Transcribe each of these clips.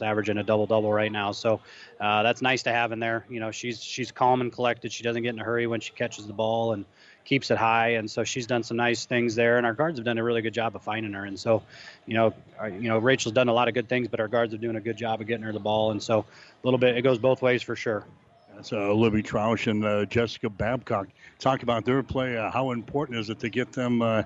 averaging a double double right now. So uh, that's nice to have in there. You know, she's she's calm and collected. She doesn't get in a hurry when she catches the ball and keeps it high. And so she's done some nice things there. And our guards have done a really good job of finding her. And so, you know, our, you know Rachel's done a lot of good things, but our guards are doing a good job of getting her the ball. And so a little bit it goes both ways for sure. That's uh, Libby Troush and uh, Jessica Babcock. Talk about their play. Uh, how important is it to get them uh,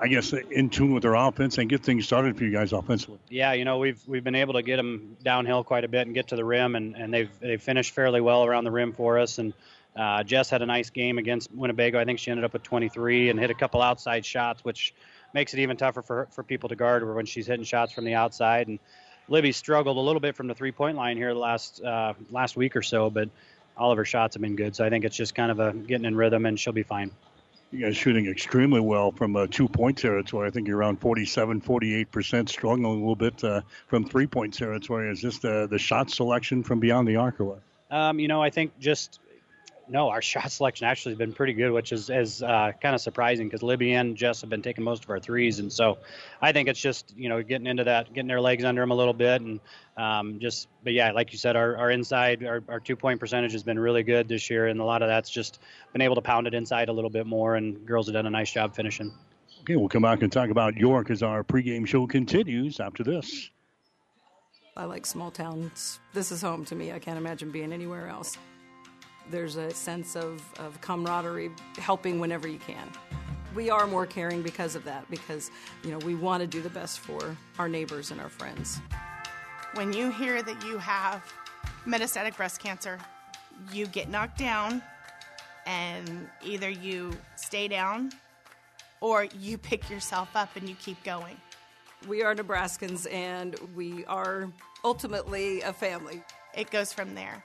I guess in tune with their offense and get things started for you guys offensively. Yeah, you know we've we've been able to get them downhill quite a bit and get to the rim, and, and they've they've finished fairly well around the rim for us. And uh, Jess had a nice game against Winnebago. I think she ended up with 23 and hit a couple outside shots, which makes it even tougher for for people to guard her when she's hitting shots from the outside. And Libby struggled a little bit from the three point line here the last uh, last week or so, but all of her shots have been good. So I think it's just kind of a getting in rhythm, and she'll be fine you guys shooting extremely well from uh, two point territory. I think you're around 47, 48%, struggling a little bit uh, from three point territory. Is this the, the shot selection from beyond the arc or what? Um, you know, I think just no, our shot selection actually has been pretty good, which is is uh, kind of surprising because Libby and Jess have been taking most of our threes, and so I think it's just you know getting into that, getting their legs under them a little bit, and um, just but yeah, like you said, our, our inside, our, our two point percentage has been really good this year, and a lot of that's just been able to pound it inside a little bit more, and girls have done a nice job finishing. Okay, we'll come back and talk about York as our pregame show continues after this. I like small towns. This is home to me. I can't imagine being anywhere else. There's a sense of, of camaraderie, helping whenever you can. We are more caring because of that, because you know we want to do the best for our neighbors and our friends. When you hear that you have metastatic breast cancer, you get knocked down, and either you stay down or you pick yourself up and you keep going. We are Nebraskans and we are ultimately a family. It goes from there.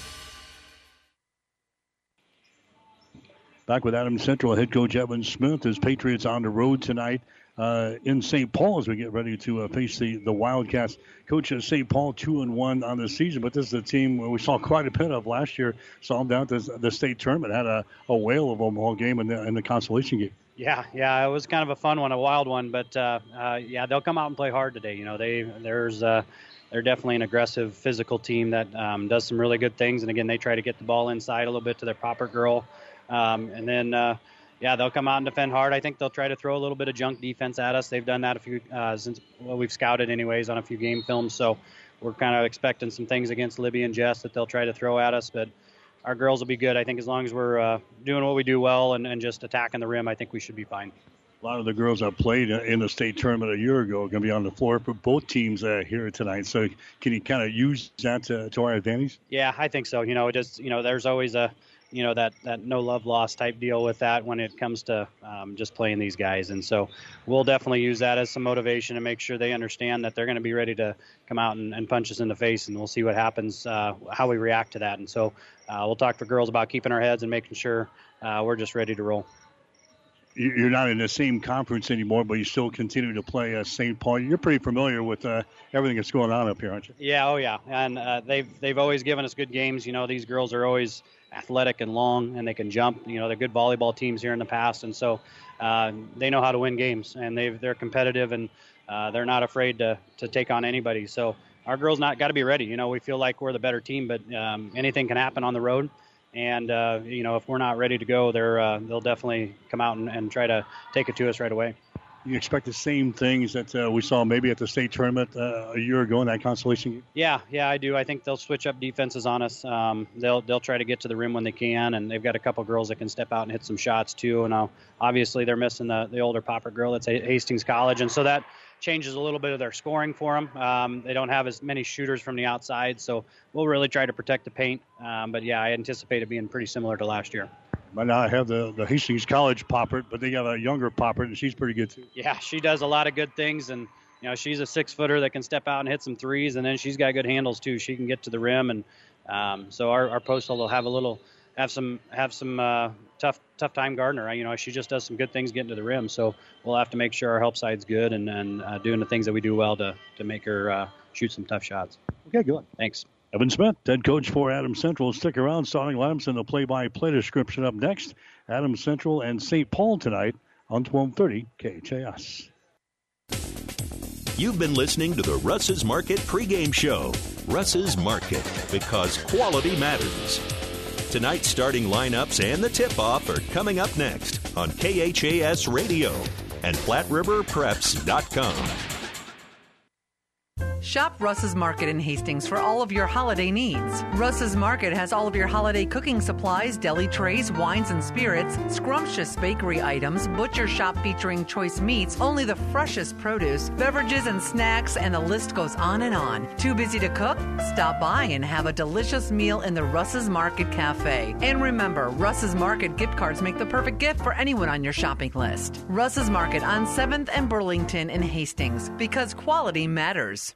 Back with Adam Central head coach Evan Smith as Patriots on the road tonight uh, in St. Paul as we get ready to uh, face the, the Wildcats. Coach at St. Paul, two and one on the season, but this is a team we saw quite a bit of last year. Saw them down to the state tournament, had a, a whale of a ball game in the, in the consolation game. Yeah, yeah, it was kind of a fun one, a wild one, but uh, uh, yeah, they'll come out and play hard today. You know, they there's uh, they're definitely an aggressive, physical team that um, does some really good things, and again, they try to get the ball inside a little bit to their Poppert girl. Um, and then, uh, yeah, they'll come out and defend hard. I think they'll try to throw a little bit of junk defense at us. They've done that a few uh, since well, we've scouted anyways on a few game films. So we're kind of expecting some things against Libby and Jess that they'll try to throw at us. But our girls will be good. I think as long as we're uh, doing what we do well and, and just attacking the rim, I think we should be fine. A lot of the girls that played in the state tournament a year ago are going to be on the floor for both teams uh, here tonight. So can you kind of use that to, to our advantage? Yeah, I think so. You know, it just you know, there's always a you know that that no love lost type deal with that when it comes to um, just playing these guys. And so we'll definitely use that as some motivation to make sure they understand that they're going to be ready to come out and, and, punch us in the face and we'll see what happens uh, how we react to that. And so uh, we'll talk to girls about keeping our heads and making sure uh, we're just ready to roll you're not in the same conference anymore, but you still continue to play uh, St. Paul. You're pretty familiar with uh, everything that's going on up here, aren't you? Yeah, oh yeah, and uh, they've they've always given us good games. You know, these girls are always athletic and long, and they can jump. You know, they're good volleyball teams here in the past, and so uh, they know how to win games, and they they're competitive, and uh, they're not afraid to to take on anybody. So our girls not got to be ready. You know, we feel like we're the better team, but um, anything can happen on the road. And uh, you know, if we're not ready to go, they're uh, they'll definitely come out and, and try to take it to us right away you expect the same things that uh, we saw maybe at the state tournament uh, a year ago in that consolation game? Yeah, yeah, I do. I think they'll switch up defenses on us. Um, they'll they'll try to get to the rim when they can, and they've got a couple girls that can step out and hit some shots too. And uh, obviously they're missing the the older Popper girl that's at Hastings College, and so that changes a little bit of their scoring for them. Um, they don't have as many shooters from the outside, so we'll really try to protect the paint. Um, but yeah, I anticipate it being pretty similar to last year might not have the, the Hastings College Poppert, but they got a younger Poppert, and she's pretty good too. Yeah, she does a lot of good things, and you know she's a six footer that can step out and hit some threes, and then she's got good handles too. She can get to the rim, and um, so our, our postal will have a little have some have some uh, tough tough time guarding her. You know, she just does some good things getting to the rim. So we'll have to make sure our help side's good and, and uh, doing the things that we do well to to make her uh, shoot some tough shots. Okay, good. Thanks. Evan Smith, head coach for Adam Central. Stick around. Starting lineups and the play-by-play description up next. Adam Central and St. Paul tonight on 1230 KHAS. You've been listening to the Russ's Market pregame show. Russ's Market, because quality matters. Tonight's starting lineups and the tip-off are coming up next on KHAS Radio and PlatteRiverPreps.com. Shop Russ's Market in Hastings for all of your holiday needs. Russ's Market has all of your holiday cooking supplies, deli trays, wines and spirits, scrumptious bakery items, butcher shop featuring choice meats, only the freshest produce, beverages and snacks, and the list goes on and on. Too busy to cook? Stop by and have a delicious meal in the Russ's Market Cafe. And remember, Russ's Market gift cards make the perfect gift for anyone on your shopping list. Russ's Market on 7th and Burlington in Hastings because quality matters.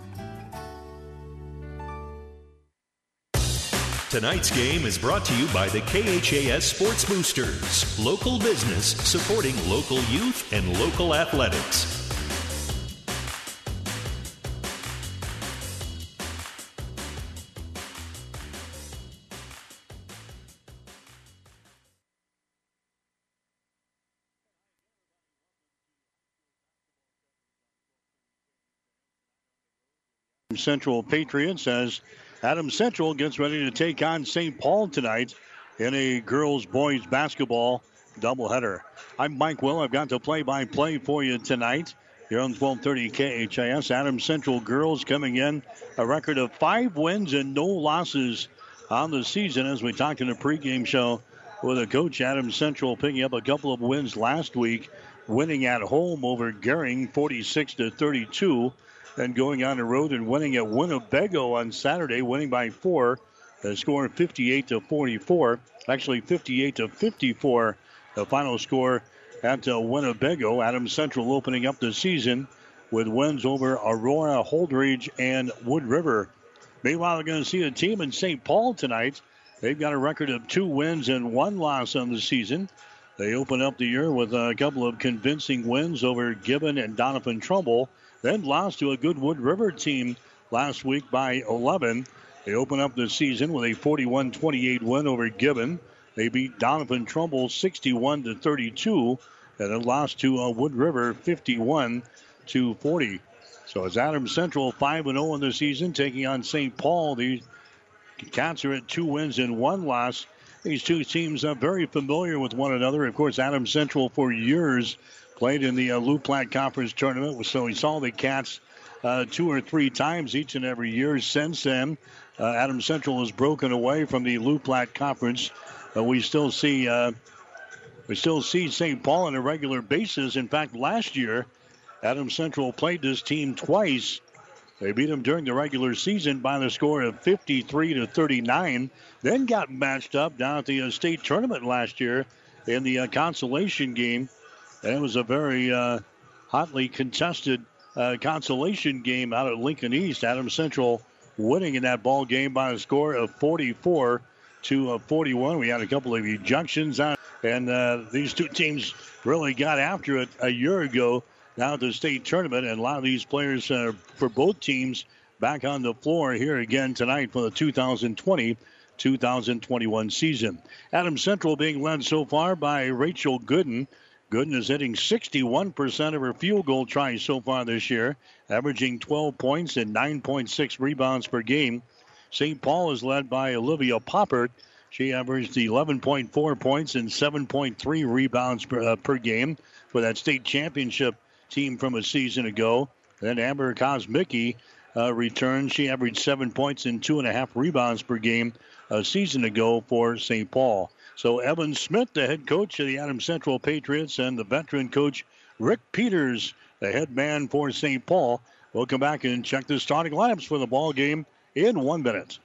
Tonight's game is brought to you by the KHAS Sports Boosters, local business supporting local youth and local athletics. Central Patriots as Adams Central gets ready to take on St. Paul tonight in a girls boys basketball doubleheader. I'm Mike Will. I've got the play-by-play for you tonight. Here on 1230 KHAS, Adams Central girls coming in a record of five wins and no losses on the season. As we talked in the pregame show with a coach, Adams Central picking up a couple of wins last week, winning at home over Gering, 46 to 32. Then going on the road and winning at Winnebago on Saturday, winning by four, uh, score 58 to 44. Actually, 58 to 54, the final score at uh, Winnebago. Adams Central opening up the season with wins over Aurora, Holdrege, and Wood River. Meanwhile, we're going to see a team in St. Paul tonight. They've got a record of two wins and one loss on the season. They open up the year with a couple of convincing wins over Gibbon and Doniphan Trumbull. Then lost to a good Wood River team last week by 11. They open up the season with a 41 28 win over Gibbon. They beat Doniphan Trumbull 61 to 32 and then lost to uh, Wood River 51 to 40. So it's Adams Central 5 0 in the season, taking on St. Paul. The Cats are at two wins and one loss. These two teams are very familiar with one another. Of course, Adams Central for years Played in the uh, Loup Platte Conference tournament, so he saw the Cats uh, two or three times each and every year since then. Uh, Adams Central has broken away from the Loup Platte Conference. we still see uh, we still see St. Paul on a regular basis. In fact, last year, Adam Central played this team twice. They beat them during the regular season by the score of 53 to 39. Then got matched up down at the uh, state tournament last year in the uh, consolation game and it was a very uh, hotly contested uh, consolation game out at Lincoln East. Adams Central winning in that ball game by a score of 44 to uh, 41. We had a couple of ejections on, and uh, these two teams really got after it a year ago now at the state tournament. And a lot of these players uh, for both teams back on the floor here again tonight for the 2020 2021 season. Adam Central being led so far by Rachel Gooden. Gooden is hitting 61% of her field goal tries so far this year, averaging 12 points and 9.6 rebounds per game. St. Paul is led by Olivia Poppert. She averaged 11.4 points and 7.3 rebounds per, uh, per game for that state championship team from a season ago. Then Amber Kosmicki uh, returned. She averaged seven points and two and a half rebounds per game a season ago for St. Paul. So Evan Smith, the head coach of the Adams Central Patriots, and the veteran coach Rick Peters, the head man for St. Paul. We'll come back and check the starting lineups for the ball game in one minute.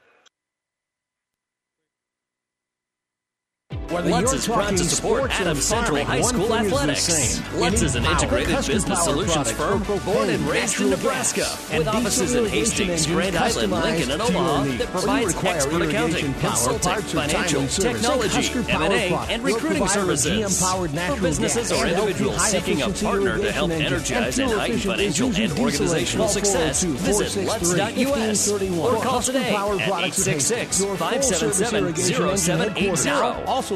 Whether Lutz is proud to support Adams Central High School athletics. Lutz is an integrated business solutions firm born and raised in Nebraska with offices in Hastings, Grand Island, Lincoln, and Omaha that provides expert accounting, consulting, financial, technology, M&A, and recruiting services. For businesses or individuals seeking a partner to help energize and heighten financial and organizational success, visit Lutz.us or call today at 866 577 0780.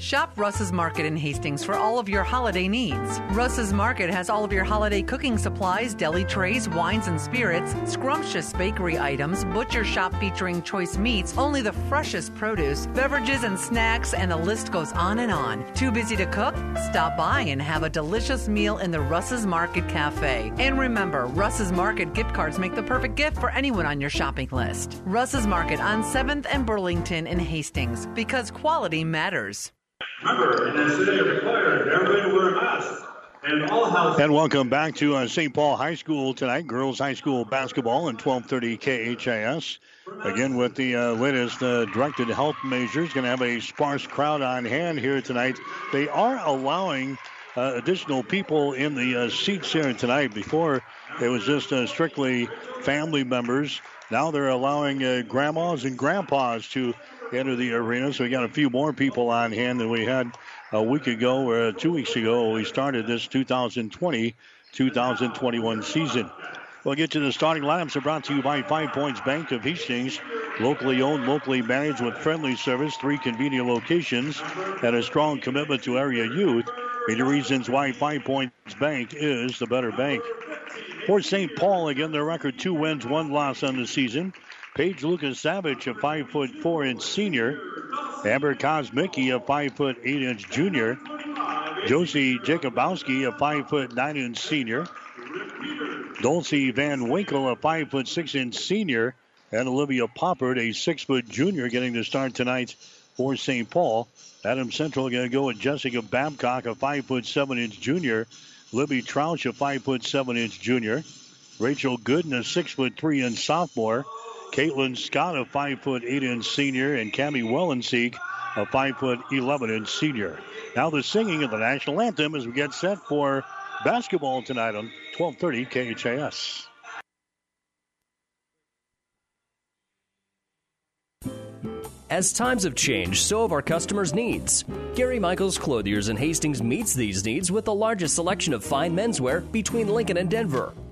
Shop Russ's Market in Hastings for all of your holiday needs. Russ's Market has all of your holiday cooking supplies, deli trays, wines and spirits, scrumptious bakery items, butcher shop featuring choice meats, only the freshest produce, beverages and snacks, and the list goes on and on. Too busy to cook? Stop by and have a delicious meal in the Russ's Market Cafe. And remember, Russ's Market gift cards make the perfect gift for anyone on your shopping list. Russ's Market on 7th and Burlington in Hastings because quality matters. Remember, in the city required everybody wear a mask. And, all and welcome back to uh, St. Paul High School tonight. Girls High School basketball in 1230 KHAS. Again, with the uh, latest uh, directed health measures, going to have a sparse crowd on hand here tonight. They are allowing uh, additional people in the uh, seats here tonight. Before, it was just uh, strictly family members. Now they're allowing grandmas and grandpas to enter the arena. So we got a few more people on hand than we had a week ago or two weeks ago. We started this 2020 2021 season. We'll get to the starting lineups are brought to you by Five Points Bank of Hastings. Locally owned, locally managed with friendly service, three convenient locations, and a strong commitment to area youth. Many reasons why Five Points Bank is the better bank. For St. Paul, again, their record two wins, one loss on the season. Paige Lucas Savage, a five foot four inch senior. Amber Kosmicki, a five foot eight inch junior. Josie Jacobowski, a five foot nine inch senior. Dulcie Van Winkle, a five foot six inch senior. And Olivia Poppert, a six foot junior, getting to start tonight for St. Paul. Adam Central going to go with Jessica Babcock, a five foot seven inch junior. Libby Troush, a five foot seven inch junior. Rachel Gooden, a six foot three inch sophomore. Caitlin Scott, a five foot eight inch senior, and Cami Wellenseek, a five foot 11 inch senior. Now the singing of the national anthem as we get set for basketball tonight on 1230 KHAS. As times have changed, so have our customers' needs. Gary Michaels Clothiers in Hastings meets these needs with the largest selection of fine menswear between Lincoln and Denver.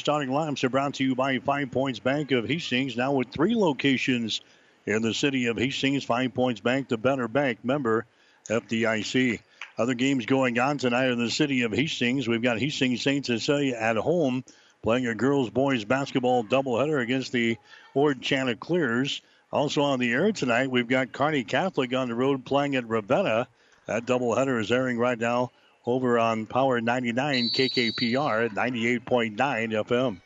Starting lineups are brought to you by Five Points Bank of Hastings, now with three locations in the city of Hastings. Five Points Bank, the better bank member, FDIC. Other games going on tonight in the city of Hastings. We've got Hastings St. Cecilia at home playing a girls boys basketball doubleheader against the Ord Chanticleers. Also on the air tonight, we've got Kearney Catholic on the road playing at Ravenna. That doubleheader is airing right now over on Power 99 KKPR at 98.9 FM.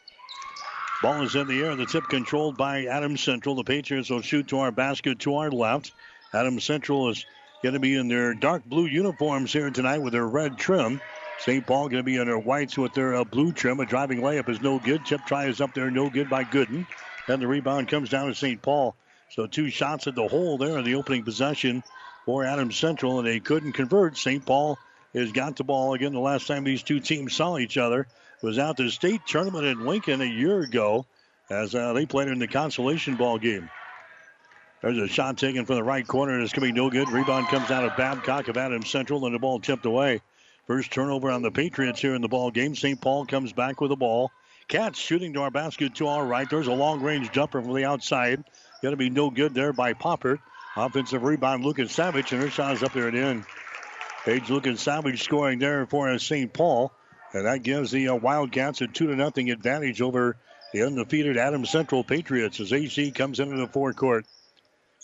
Ball is in the air. The tip controlled by Adams Central. The Patriots will shoot to our basket to our left. Adams Central is going to be in their dark blue uniforms here tonight with their red trim. St. Paul going to be in their whites with their uh, blue trim. A driving layup is no good. Tip try is up there, no good by Gooden. And the rebound comes down to St. Paul. So two shots at the hole there in the opening possession for Adams Central, and they couldn't convert. St. Paul has got the ball again. The last time these two teams saw each other was at the state tournament in Lincoln a year ago as uh, they played in the consolation ball game. There's a shot taken from the right corner. It's going to be no good. Rebound comes out of Babcock of Adams Central, and the ball tipped away. First turnover on the Patriots here in the ball game. St. Paul comes back with the ball. Cats shooting to our basket to our right. There's a long range jumper from the outside. Going to be no good there by Popper. Offensive rebound, Lucas Savage, and her shot is up there and in. Paige Lucas Savage scoring there for St. Paul. And that gives the uh, Wildcats a 2 to nothing advantage over the undefeated Adams Central Patriots as AC comes into the forecourt.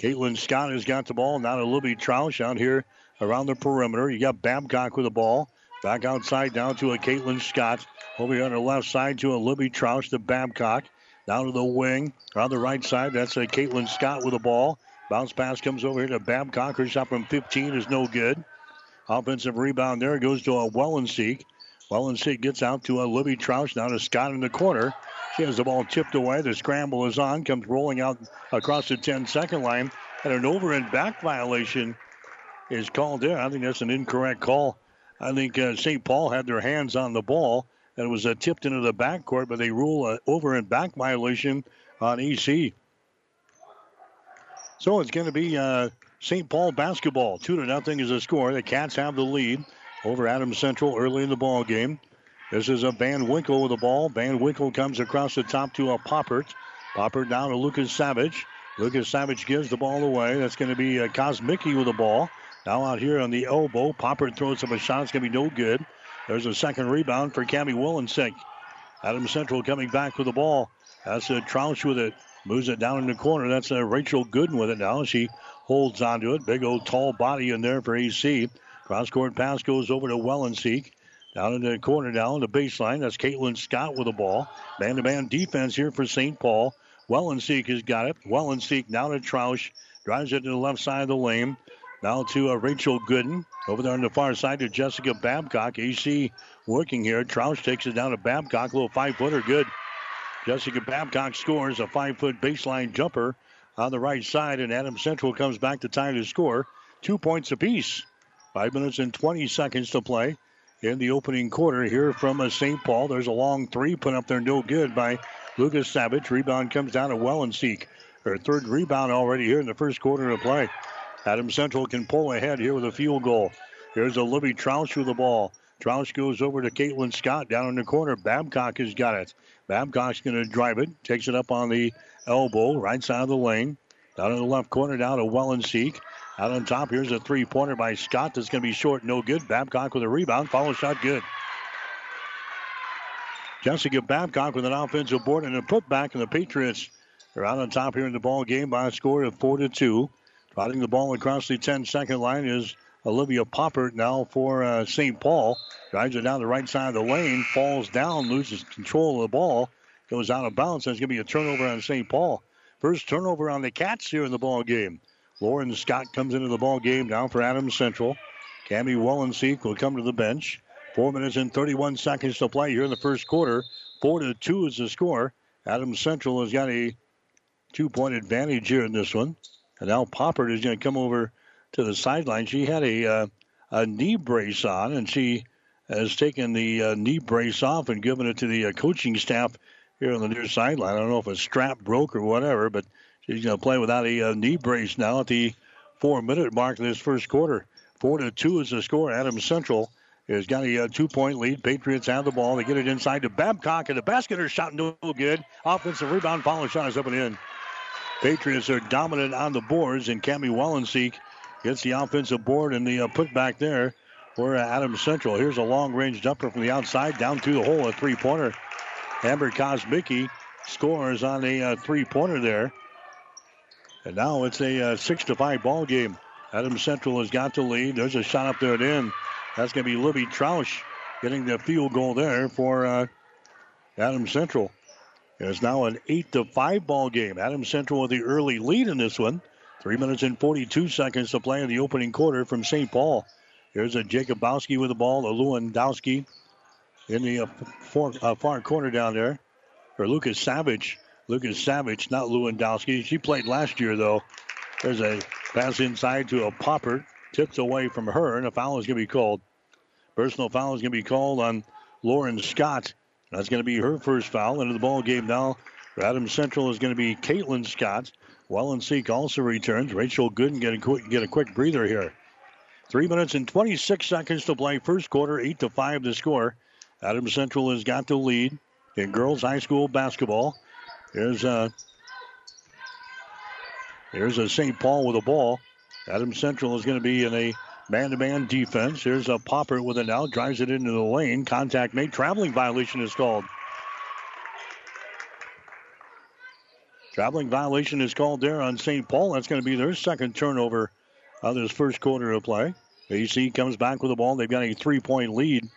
Caitlin Scott has got the ball. Now to Libby Troush out here around the perimeter. You got Babcock with the ball. Back outside down to a Caitlin Scott. Over here on the left side to a Libby Troush to Babcock. Down to the wing. On the right side, that's a Caitlin Scott with the ball. Bounce pass comes over here to Babcock. Her shot from 15 is no good. Offensive rebound there goes to a Wellenseek. Wellenseek gets out to a Libby Troush. Now to Scott in the corner. She has the ball tipped away. The scramble is on. Comes rolling out across the 10 second line. And an over and back violation is called there. I think that's an incorrect call. I think uh, St. Paul had their hands on the ball and it was uh, tipped into the backcourt, but they rule an over and back violation on EC. So it's going to be uh, St. Paul basketball. Two to nothing is the score. The Cats have the lead over Adams Central early in the ball game. This is a Van Winkle with the ball. Van Winkle comes across the top to a Poppert. Poppert down to Lucas Savage. Lucas Savage gives the ball away. That's going to be uh, Kosmicki with the ball. Now out here on the elbow. Poppert throws up a shot. It's going to be no good. There's a second rebound for Cami Wellenseek. Adams Central coming back with the ball. That's a Troush with it. Moves it down in the corner. That's a Rachel Gooden with it now. She holds onto it. Big old tall body in there for AC. Cross court pass goes over to Wellenseek. Down in the corner, now down the baseline. That's Caitlin Scott with the ball. Man to man defense here for St. Paul. Wellenseek has got it. Wellenseek now to Troush. Drives it to the left side of the lane. Now to uh, Rachel Gooden. Over there on the far side to Jessica Babcock. AC working here. Troush takes it down to Babcock. Little five footer. Good. Jessica Babcock scores a five foot baseline jumper on the right side, and Adam Central comes back to tie the score. Two points apiece. Five minutes and 20 seconds to play in the opening quarter here from uh, St. Paul. There's a long three put up there, no good by Lucas Savage. Rebound comes down to Wellenseek. Her third rebound already here in the first quarter of play. Adam Central can pull ahead here with a field goal. Here's a Libby Troush with the ball. Troush goes over to Caitlin Scott down in the corner. Babcock has got it. Babcock's going to drive it. Takes it up on the elbow, right side of the lane. Down in the left corner, down to Wellenseek. Out on top, here's a three pointer by Scott that's going to be short, no good. Babcock with a rebound. Follow shot, good. Jessica Babcock with an offensive board and a putback, and the Patriots are out on top here in the ball game by a score of 4 to 2. Trotting the ball across the 10 second line is Olivia Poppert now for uh, St. Paul. Drives it down the right side of the lane, falls down, loses control of the ball, goes out of bounds. That's going to be a turnover on St. Paul. First turnover on the Cats here in the ball game. Lauren Scott comes into the ball game now for Adams Central. Cami Wellenseek will come to the bench. Four minutes and 31 seconds to play here in the first quarter. Four to two is the score. Adams Central has got a two-point advantage here in this one. And now Poppert is going to come over to the sideline. She had a uh, a knee brace on, and she has taken the uh, knee brace off and given it to the uh, coaching staff here on the near sideline. I don't know if a strap broke or whatever, but She's going to play without a uh, knee brace now at the four minute mark of this first quarter. Four to two is the score. Adams Central has got a uh, two point lead. Patriots have the ball. They get it inside to Babcock, and the basket is shot no good. Offensive rebound, follow shot is up and in. Patriots are dominant on the boards, and Cami Wellenseek gets the offensive board and the uh, putback there for Adams Central. Here's a long range jumper from the outside down through the hole, a three pointer. Amber Kosmicki scores on a uh, three pointer there. And now it's a uh, six to five ball game. Adams Central has got the lead. There's a shot up there at end. That's going to be Libby Troush getting the field goal there for uh, Adams Central. It's now an eight to five ball game. Adams Central with the early lead in this one. Three minutes and 42 seconds to play in the opening quarter from St. Paul. Here's a Jacobowski with the ball. A Lewandowski in the uh, far, uh, far corner down there. Or Lucas Savage Lucas Savage, not Lewandowski. She played last year, though. There's a pass inside to a popper. Tips away from her, and a foul is going to be called. Personal foul is going to be called on Lauren Scott. That's going to be her first foul into the ball game now. For Adams Central is going to be Caitlin Scott. Wellenseek also returns. Rachel Gooden get a quick, get a quick breather here. Three minutes and 26 seconds to play. First quarter, eight to five to score. Adams Central has got the lead in girls high school basketball. Here's a uh, here's a St. Paul with a ball. Adams Central is going to be in a man-to-man defense. Here's a popper with it now, drives it into the lane. Contact made. Traveling violation is called. Traveling violation is called there on St. Paul. That's going to be their second turnover of this first quarter of play. AC comes back with the ball. They've got a three-point lead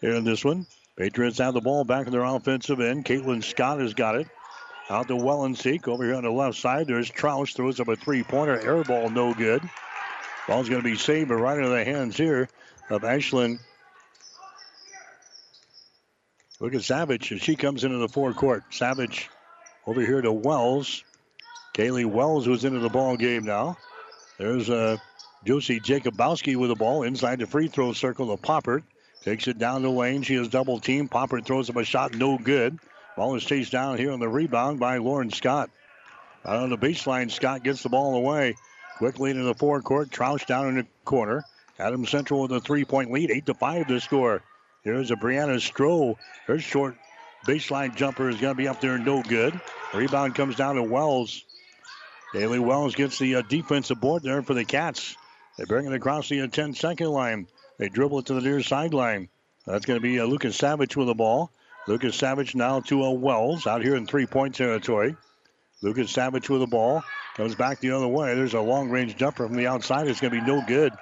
here in this one. Patriots have the ball back in their offensive end. Caitlin Scott has got it. Out to Wellenseek. Over here on the left side, there's Troush. Throws up a three-pointer. Air ball, no good. Ball's going to be saved, but right into the hands here of Ashlyn. Lucas Savage. as She comes into the forecourt. Savage over here to Wells. Kaylee Wells was into the ball game now. There's uh, Josie Jacobowski with the ball inside the free throw circle to Poppert. Takes it down the lane. She is double teamed. Poppert throws up a shot, no good. Ball is chased down here on the rebound by Lauren Scott. Out on the baseline, Scott gets the ball away. Quickly into the forecourt. Troush down in the corner. Adams Central with a three point lead, 8 to 5 to score. Here's a Brianna Stroh. Her short baseline jumper is going to be up there, no good. Rebound comes down to Wells. Haley Wells gets the uh, defensive board there for the Cats. They bring it across the uh, 10 second line. They dribble it to the near sideline. That's going to be uh, Lucas Savage with the ball. Lucas Savage now to uh, Wells out here in three point territory. Lucas Savage with the ball. Comes back the other way. There's a long range jumper from the outside. It's going to be no good.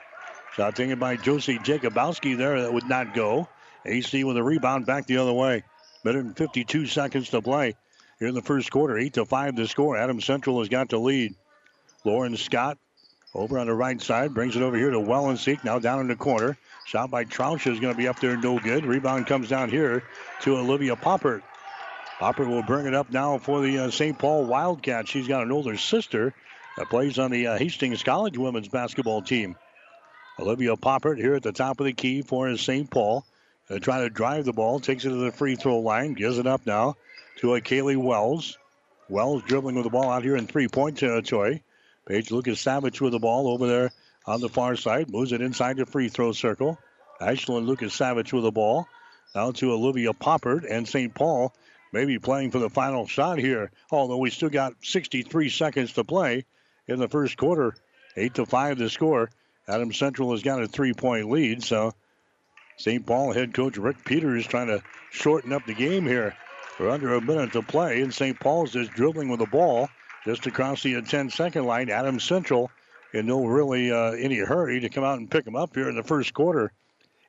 Shot taken by Josie Jacobowski there. That would not go. AC with a rebound back the other way. Better than 52 seconds to play here in the first quarter. 8 to 5 to score. Adam Central has got the lead. Lauren Scott over on the right side brings it over here to Wellenseek. Now down in the corner. Shot by Troush is going to be up there, no good. Rebound comes down here to Olivia Poppert. Hopper will bring it up now for the uh, St. Paul Wildcats. She's got an older sister that plays on the uh, Hastings College women's basketball team. Olivia Poppert here at the top of the key for St. Paul. Gonna try to drive the ball, takes it to the free throw line, gives it up now to a Kaylee Wells. Wells dribbling with the ball out here in three point territory. Paige Lucas Savage with the ball over there on the far side, moves it inside the free throw circle. Ashlyn Lucas Savage with the ball. Now to Olivia Poppert and St. Paul maybe playing for the final shot here. Although we still got 63 seconds to play in the first quarter, eight to five to score. Adam Central has got a three-point lead, so St. Paul head coach Rick Peters trying to shorten up the game here. We're under a minute to play, and St. Paul's just dribbling with the ball just across the 10-second line. Adam Central in no really uh, any hurry to come out and pick them up here in the first quarter.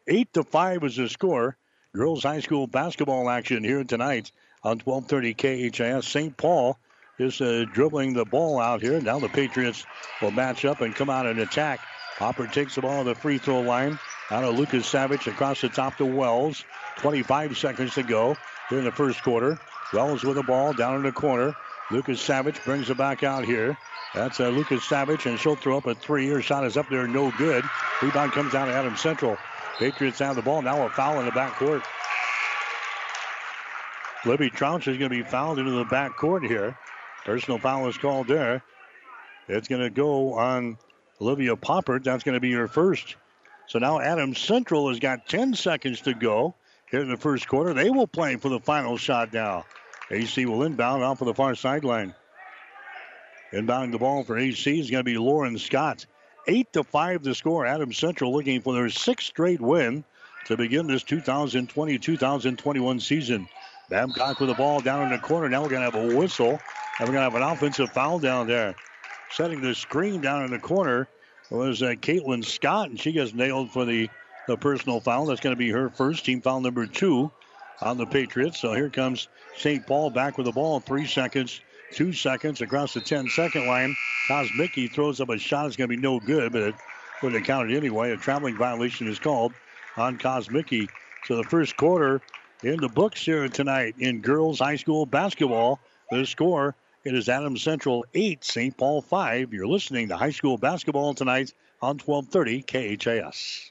Eight to five is the score. Girls high school basketball action here tonight on 1230 KHAS. St. Paul is uh, dribbling the ball out here. Now the Patriots will match up and come out and attack. Poppert takes the ball to the free throw line. Out of Lucas Savage across the top to Wells. 25 seconds to go here in the first quarter. Wells with the ball down in the corner. Lucas Savage brings it back out here. That's uh, Lucas Savage, and she'll throw up a three. Her shot is up there, no good. Rebound comes down to Adam Central. Patriots have the ball. Now a foul in the backcourt. Libby Troush is going to be fouled into the back court here. Personal foul is called there. It's going to go on Olivia Poppert. That's going to be her first. So now Adam Central has got 10 seconds to go here in the first quarter. They will play for the final shot now. AC will inbound off of the far sideline. Inbounding the ball for AC is going to be Lauren Scott. 8 to 5 to score. Adams Central looking for their sixth straight win to begin this 2020 2021 season. Babcock with the ball down in the corner. Now we're going to have a whistle. And we're going to have an offensive foul down there. Setting the screen down in the corner was uh, Caitlin Scott, and she gets nailed for the, the personal foul. That's going to be her first team foul number two on the Patriots. So here comes St. Paul back with the ball. Three seconds, two seconds across the 10 second line. Kosmicki throws up a shot. It's going to be no good, but it would have counted anyway. A traveling violation is called on Kosmicki. So the first quarter in the books here tonight in girls high school basketball. The score it is Adams Central 8, St. Paul 5. You're listening to high school basketball tonight on 1230 KHAS.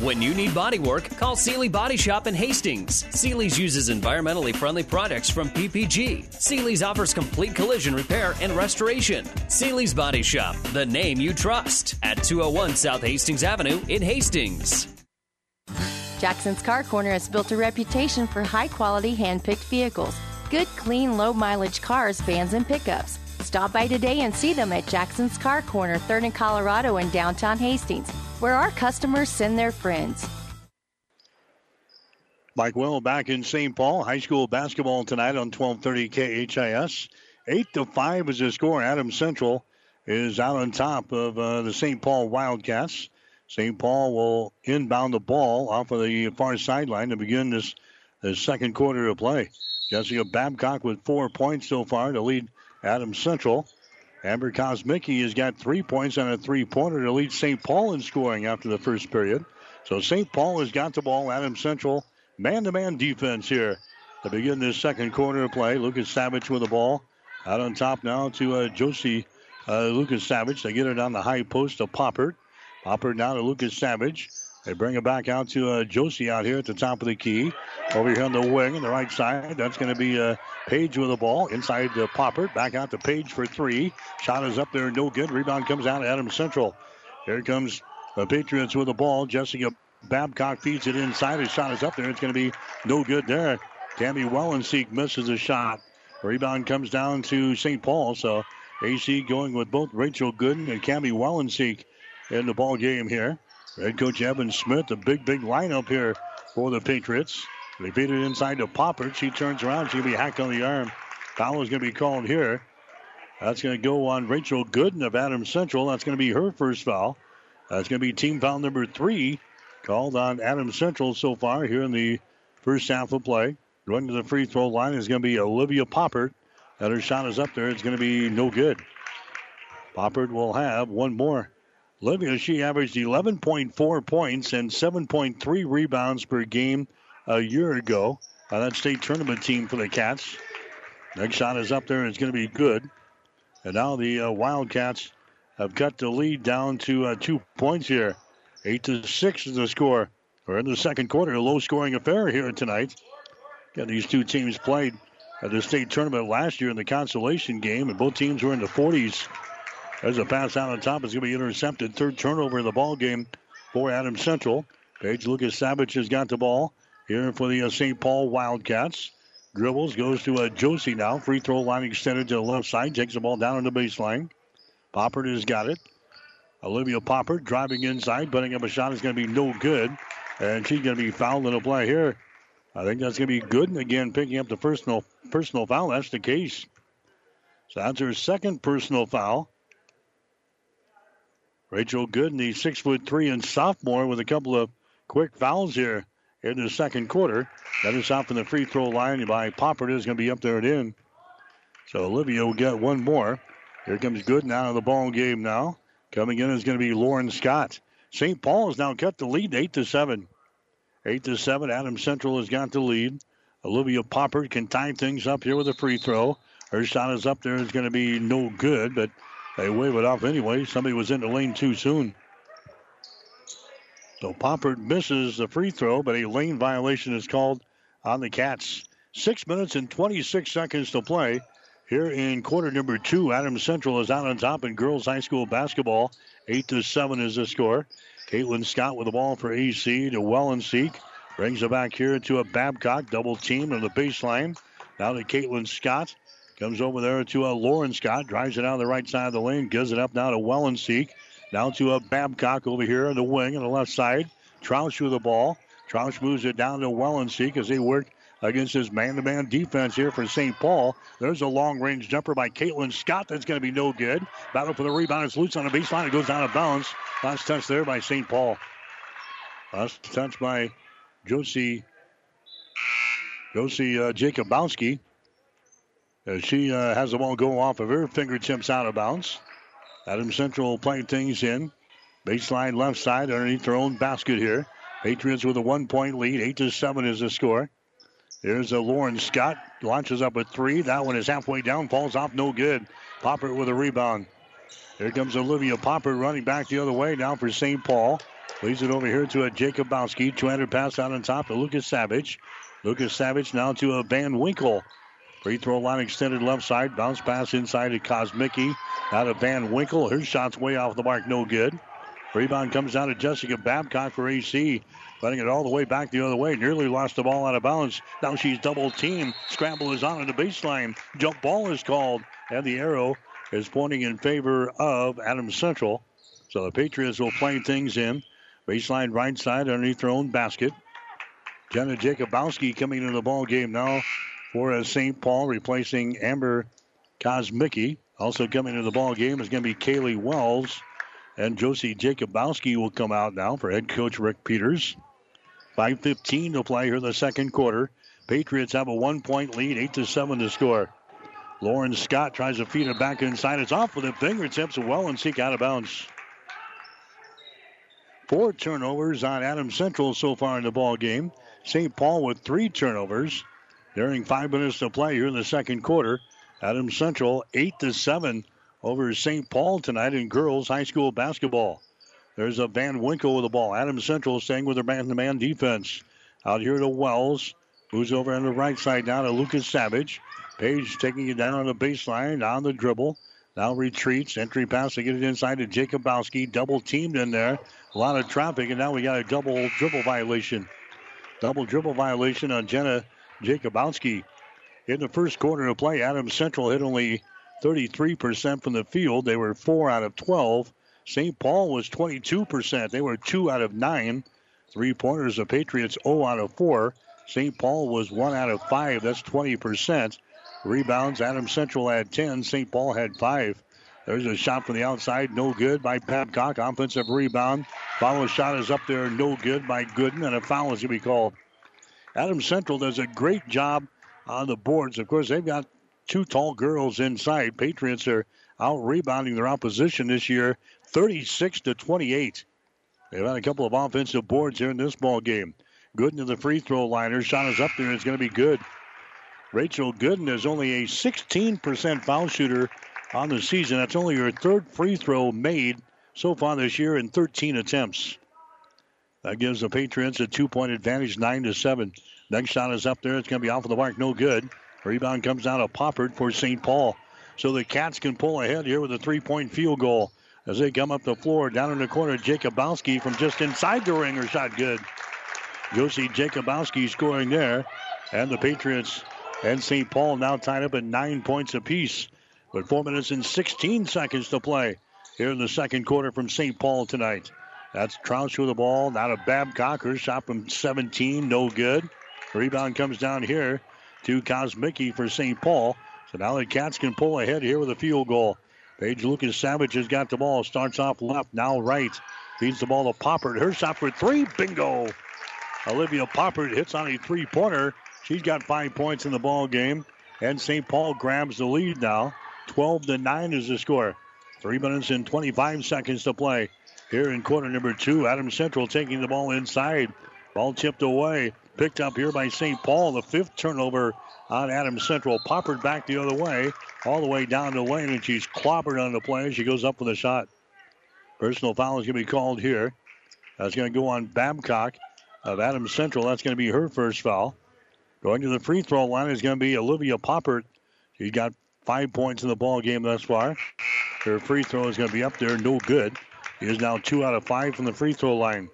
When you need body work, call Seely Body Shop in Hastings. Seely's uses environmentally friendly products from PPG. Seely's offers complete collision repair and restoration. Seely's Body Shop, the name you trust, at 201 South Hastings Avenue in Hastings. Jackson's Car Corner has built a reputation for high quality hand picked vehicles, good, clean, low mileage cars, vans, and pickups. Stop by today and see them at Jackson's Car Corner, 3rd and Colorado in downtown Hastings where our customers send their friends. Mike Will back in St. Paul. High school basketball tonight on 1230 KHAS. 8 to 5 is the score. Adams Central is out on top of uh, the St. Paul Wildcats. St. Paul will inbound the ball off of the far sideline to begin this, this second quarter of play. Jessica Babcock with four points so far to lead Adams Central. Amber Kosmicki has got three points on a three-pointer to lead St. Paul in scoring after the first period. So St. Paul has got the ball. Adams Central man-to-man defense here to begin this second quarter of play. Lucas Savage with the ball. Out on top now to uh, Josie uh, Lucas Savage. They get it on the high post to Poppert. Poppert now to Lucas Savage. They bring it back out to uh, Josie out here at the top of the key. Over here on the wing on the right side. That's going to be uh, Paige with the ball. Inside to Popper. Back out to Paige for three. Shot is up there. No good. Rebound comes out Adams Central. Here comes the Patriots with the ball. Jessica Babcock feeds it inside. His shot is up there. It's going to be no good there. Cami Wellenseek misses a shot. Rebound comes down to St. Paul. So AC going with both Rachel Gooden and Cami Wellenseek in the ball game here. Head coach Evan Smith, a big, big lineup here for the Patriots. They beat it inside to Popper. She turns around. She'll be hacked on the arm. Foul is going to be called here. That's going to go on Rachel Gooden of Adams Central. That's going to be her first foul. That's going to be team foul number three called on Adams Central so far here in the first half of play. Going to the free throw line is going to be Olivia Poppert. And her shot is up there. It's going to be no good. Poppert will have one more. Olivia, she averaged 11.4 points and 7.3 rebounds per game a year ago on that state tournament team for the Cats. Next shot is up there and it's going to be good. And now the uh, Wildcats have cut the lead down to uh, two points here. Eight to six is the score. We're in the second quarter, a low-scoring affair here tonight. Got these two teams played at the state tournament last year in the consolation game, and both teams were in the 40s. There's a pass out on top. It's going to be intercepted. Third turnover in the ball game for Adams Central. Paige Lucas Savage has got the ball here for the uh, St. Paul Wildcats. Dribbles, goes to uh, Josie now. Free throw line extended to the left side. Takes the ball down on the baseline. Poppert has got it. Olivia Poppert driving inside, putting up a shot is going to be no good. And she's going to be fouled in the play here. I think that's going to be good. And again, picking up the personal personal foul. That's the case. So that's her second personal foul. Rachel Gooden, the six foot three and sophomore, with a couple of quick fouls here in the second quarter. That is out from the free throw line by Poppert is going to be up there and in. So Olivia will get one more. Here comes Gooden out of the ball game now. Coming in is going to be Lauren Scott. St. Paul has now cut the lead eight to seven. Eight to seven. Adam Central has got the lead. Olivia Poppert can tie things up here with a free throw. Her shot is up there. Is going to be no good, but they wave it off anyway. Somebody was in the lane too soon. So Poppert misses the free throw, but a lane violation is called on the Cats. Six minutes and 26 seconds to play here in quarter number two. Adams Central is out on top in girls high school basketball. Eight to seven is the score. Caitlin Scott with the ball for AC to Wellenseek. Brings it back here to a Babcock double team on the baseline. Now to Caitlin Scott. Comes over there to a Lauren Scott. Drives it out the right side of the lane. Gives it up now to Wellenseek. Down to a Babcock over here on the wing on the left side. Troush with the ball. Troush moves it down to Wellenseek as they work against his man-to-man defense here for St. Paul. There's a long-range jumper by Caitlin Scott that's going to be no good. Battle for the rebound. It's loose on the baseline. It goes down of bounds. Last touch there by St. Paul. Last touch by Josie Josie uh, Jacobowski. As she uh, has the ball go off of her fingertips out of bounds. Adams Central playing things in. Baseline left side underneath their own basket here. Patriots with a one point lead. 8 to 7 is the score. There's a Lauren Scott. Launches up a three. That one is halfway down. Falls off. No good. Poppert with a rebound. Here comes Olivia Poppert running back the other way now for St. Paul. Leads it over here to a Jacobowski. 200 pass out on top to Lucas Savage. Lucas Savage now to a Van Winkle. Free throw line extended left side. Bounce pass inside to Kosmicki. Out of Van Winkle. Her shot's way off the mark. No good. Rebound comes down to Jessica Babcock for AC. Letting it all the way back the other way. Nearly lost the ball out of bounds. Now she's double teamed. Scramble is on at the baseline. Jump ball is called. And the arrow is pointing in favor of Adams Central. So the Patriots will play things in. Baseline right side underneath their own basket. Jenna Jacobowski coming into the ball game now for as St. Paul, replacing Amber Kosmicki. Also coming into the ball game is going to be Kaylee Wells. And Josie Jacobowski will come out now for head coach Rick Peters. 5.15 to play here in the second quarter. Patriots have a one point lead, 8 to 7 to score. Lauren Scott tries to feed it back inside. It's off with the fingertips. Wellenseek out of bounds. Four turnovers on Adams Central so far in the ball game. St. Paul with three turnovers during five minutes to play here in the second quarter. Adams Central eight to seven over St. Paul tonight in girls high school basketball. There's a Van Winkle with the ball. Adams Central staying with their man-to-man defense. Out here to Wells. Moves over on the right side now to Lucas Savage. Paige taking it down on the baseline, on the dribble. Now retreats. Entry pass to get it inside to Jacobowski. Double teamed in there. A lot of traffic, and now we got a double dribble violation. Double dribble violation on Jenna Jacobowski. In the first quarter of play, Adams Central hit only 33% from the field. They were 4 out of 12. St. Paul was 22%. They were 2 out of 9. Three pointers, the Patriots 0 out of 4. St. Paul was 1 out of 5. That's 20%. Rebounds, Adams Central had 10. St. Paul had 5. There's a shot from the outside, no good by Babcock. Offensive rebound. Follow shot is up there, no good by Gooden, and a foul is going to be called. Adams Central does a great job on the boards. Of course, they've got two tall girls inside. Patriots are out rebounding their opposition this year, 36 to 28. They've had a couple of offensive boards here in this ball game. Gooden to the free throw line. Her shot is up there. It's going to be good. Rachel Gooden is only a 16% foul shooter on the season. That's only her third free throw made so far this year in 13 attempts. That gives the Patriots a two-point advantage, nine to seven. Next shot is up there. It's going to be off of the mark, no good. Rebound comes out of Poppert for St. Paul. So the Cats can pull ahead here with a three-point field goal as they come up the floor. Down in the corner, Jacobowski from just inside the ring. Her shot good. Josie Jacobowski scoring there. And the Patriots and St. Paul now tied up at nine points apiece. With four minutes and 16 seconds to play here in the second quarter from St. Paul tonight. That's Troush with the ball. Now to Babcock. Her shot from 17, no good. Rebound comes down here to Kosmicki for St. Paul. So now the Cats can pull ahead here with a field goal. Paige Lucas Savage has got the ball. Starts off left, now right. Feeds the ball to Poppert. Her shot for three. Bingo. Olivia Poppert hits on a three pointer. She's got five points in the ball game. And St. Paul grabs the lead now. 12 to 9 is the score. Three minutes and 25 seconds to play. Here in quarter number two, Adams Central taking the ball inside. Ball tipped away. Picked up here by St. Paul. The fifth turnover on Adams Central. Poppert back the other way, all the way down the lane, and she's clobbered on the play. She goes up with a shot. Personal foul is going to be called here. That's going to go on Babcock of Adams Central. That's going to be her first foul. Going to the free throw line is going to be Olivia Poppert. She's got five points in the ball game thus far. Her free throw is going to be up there, no good. He is now two out of five from the free throw line.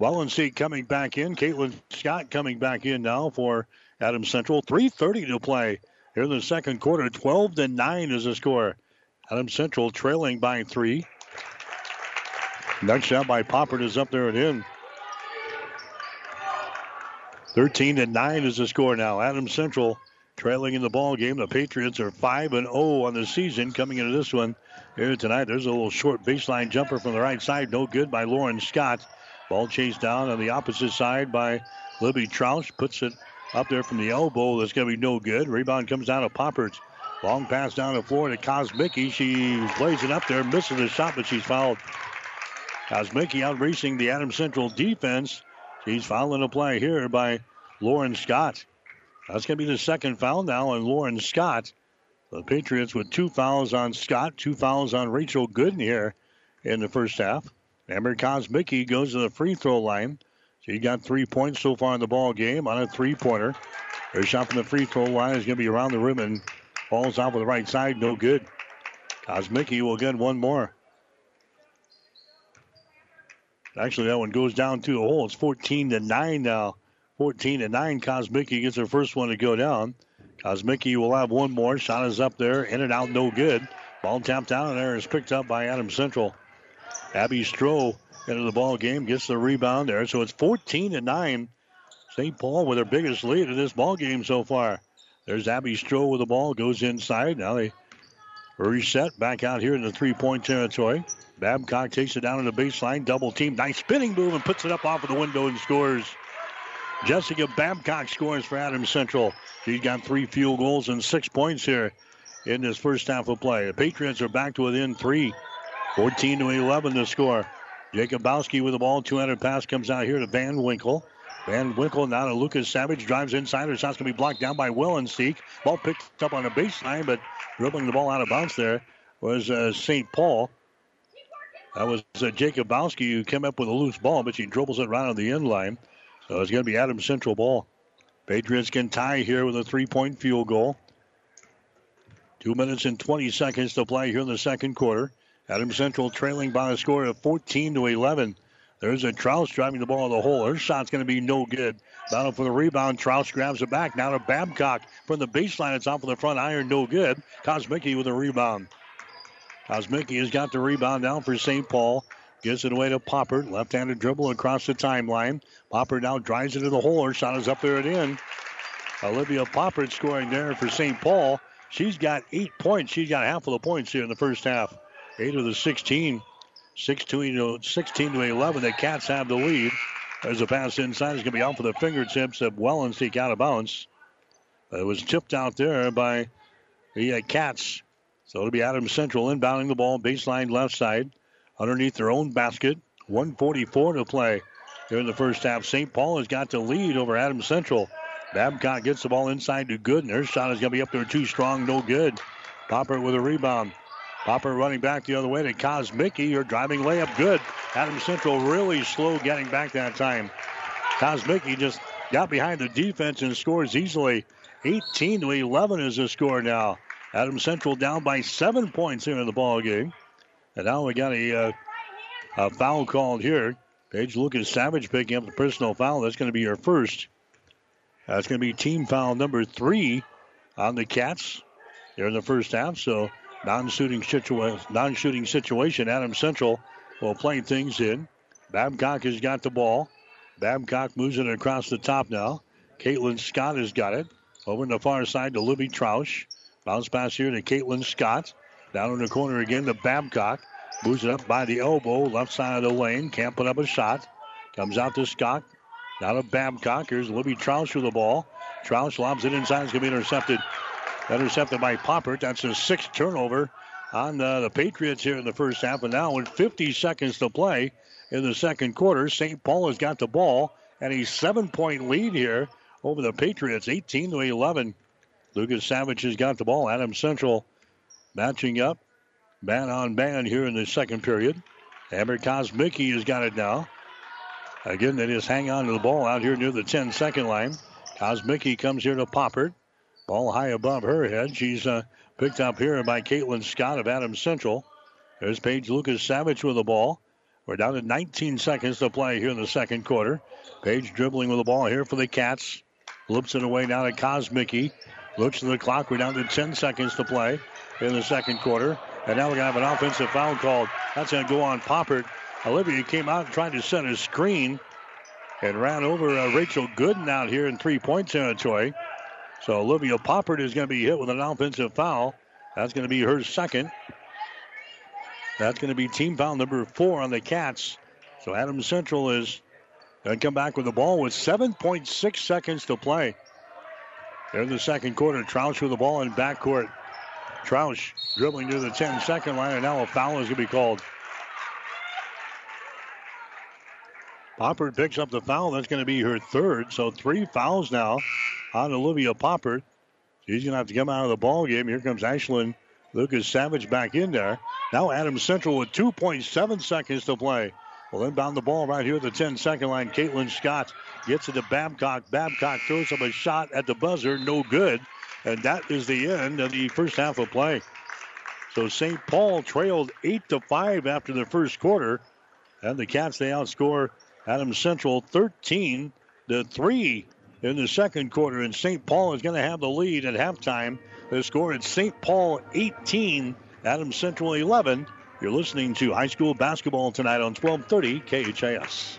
Wellenseek coming back in. Caitlin Scott coming back in now for Adams Central. 3.30 to play here in the second quarter. 12 to 9 is the score. Adams Central trailing by three. Next shot by Poppert is up there and in. 13 to 9 is the score now. Adams Central trailing in the ball game. The Patriots are 5 and 0 on the season coming into this one here tonight. There's a little short baseline jumper from the right side, no good by Lauren Scott. Ball chased down on the opposite side by Libby Troush. Puts it up there from the elbow. That's going to be no good. Rebound comes down to Poppert. Long pass down the floor to Kosmicki. She plays it up there, misses the shot, but she's fouled. Kosmicki out racing the Adams Central defense. She's fouling a play here by Lauren Scott. That's going to be the second foul now on Lauren Scott. The Patriots with two fouls on Scott, two fouls on Rachel Gooden here in the first half. Amber Kosmicki goes to the free throw line. She got three points so far in the ball game on a three-pointer. Her shot from the free throw line is going to be around the rim and falls off of the right side. No good. Kosmicki will get one more. Actually, that one goes down to the hole. It's 14 to 9 now. 14 to 9. Kosmicki gets her first one to go down. Kosmicki will have one more. Shot is up there. In and out, no good. Ball tapped down and there is picked up by Adams Central. Abby Stroh into the ball game gets the rebound there. So it's 14 to 9. St. Paul with their biggest lead in this ball game so far. There's Abby Stroh with the ball, goes inside. Now they reset back out here in the three point territory. Babcock takes it down to the baseline, double team, nice spinning move, and puts it up off of the window and scores. Jessica Babcock scores for Adams Central. She's got three field goals and six points here in this first half of play. The Patriots are back to within three. 14 to 11 to score. Jacobowski with the ball. 200 pass comes out here to Van Winkle. Van Winkle now to Lucas Savage. Drives inside. Her shot's going to be blocked down by Wellenseek. Ball picked up on the baseline, but dribbling the ball out of bounds there was uh, St. Paul. That was uh, Jacobowski who came up with a loose ball, but she dribbles it right on the end line. So it's going to be Adams Central ball. Patriots can tie here with a three-point field goal. Two minutes and 20 seconds to play here in the second quarter. Adams Central trailing by a score of 14 to 11. There's a Troush driving the ball in the hole. Her shot's going to be no good. Battle for the rebound. Troush grabs it back. Now to Babcock from the baseline. It's off of the front iron. No good. Kosmicki with a rebound. Kosmicki has got the rebound down for St. Paul. Gives it away to Poppert. Left-handed dribble across the timeline. Poppert now drives it to the hole. Her shot is up there and in. Olivia Poppert scoring there for St. Paul. She's got eight points. She's got half of the points here in the first half. Eight of the 16. 16 to, 16 to 11. The Cats have the lead. There's a pass inside. It's going to be out for the fingertips of Wellenseek out of bounds. It was tipped out there by the uh, Cats. So it'll be Adams Central inbounding the ball, baseline left side, underneath their own basket. 144 to play here in the first half. St. Paul has got the lead over Adams Central. Babcock gets the ball inside to Gooden. Her shot is going to be up there too strong, no good. Poppert with a rebound. Poppert running back the other way to Kosmicki. Her driving layup good. Adams Central really slow getting back that time. Kosmicki just got behind the defense and scores easily. 18 to 11 is the score now. Adams Central down by seven points here in the ball game. And now we got a, uh, a foul called here. Paige Lucas Savage picking up the personal foul. That's going to be her first. That's going to be team foul number three on the Cats here in the first half. So non-shooting situation, non-shooting situation. Adams Central will play things in. Babcock has got the ball. Babcock moves it across the top now. Caitlin Scott has got it. Over in the far side to Libby Troush. Bounce pass here to Caitlin Scott. Down in the corner again to Babcock. Moves it up by the elbow, left side of the lane. Can't put up a shot. Comes out to Scott. Now to Babcock. Here's Libby Troush with the ball. Troush lobs it inside. It's going to be intercepted. Intercepted by Poppert. That's a sixth turnover on uh, the Patriots here in the first half. And now with 50 seconds to play in the second quarter, St. Paul has got the ball and a seven-point lead here over the Patriots, 18 to 11. Lucas Savage has got the ball. Adams Central matching up, man on man here in the second period. Amber Kosmicki has got it now. Again, they just hang on to the ball out here near the 10 second line. Kosmicki comes here to Poppert. Ball high above her head. She's uh, picked up here by Caitlin Scott of Adams Central. There's Paige Lucas Savage with the ball. We're down to 19 seconds to play here in the second quarter. Paige dribbling with the ball here for the Cats. Flips it away now to Kosmicki. Looks at the clock. We're down to 10 seconds to play in the second quarter. And now we're going to have an offensive foul called. That's going to go on Poppert. Olivia came out and tried to set a screen and ran over uh, Rachel Gooden out here in three point territory. So Olivia Poppert is going to be hit with an offensive foul. That's going to be her second. That's going to be team foul number four on the Cats. So Adams Central is going to come back with the ball with 7.6 seconds to play. They're in the second quarter. Troush with the ball in backcourt. Troush dribbling to the 10 second line, and now a foul is going to be called. Poppert picks up the foul. That's going to be her third. So three fouls now on Olivia Poppert. She's going to have to come out of the ball game. Here comes Ashlyn Lucas Savage back in there. Now Adams Central with 2.7 seconds to play. Will inbound the ball right here at the 10 second line. Caitlin Scott gets it to Babcock. Babcock throws up a shot at the buzzer. No good. And that is the end of the first half of play. So St. Paul trailed 8 to 5 after the first quarter. And the Cats, they outscore Adams Central 13 to 3 in the second quarter. And St. Paul is going to have the lead at halftime. The score at St. Paul 18, Adams Central 11. You're listening to high school basketball tonight on 1230 KHAS.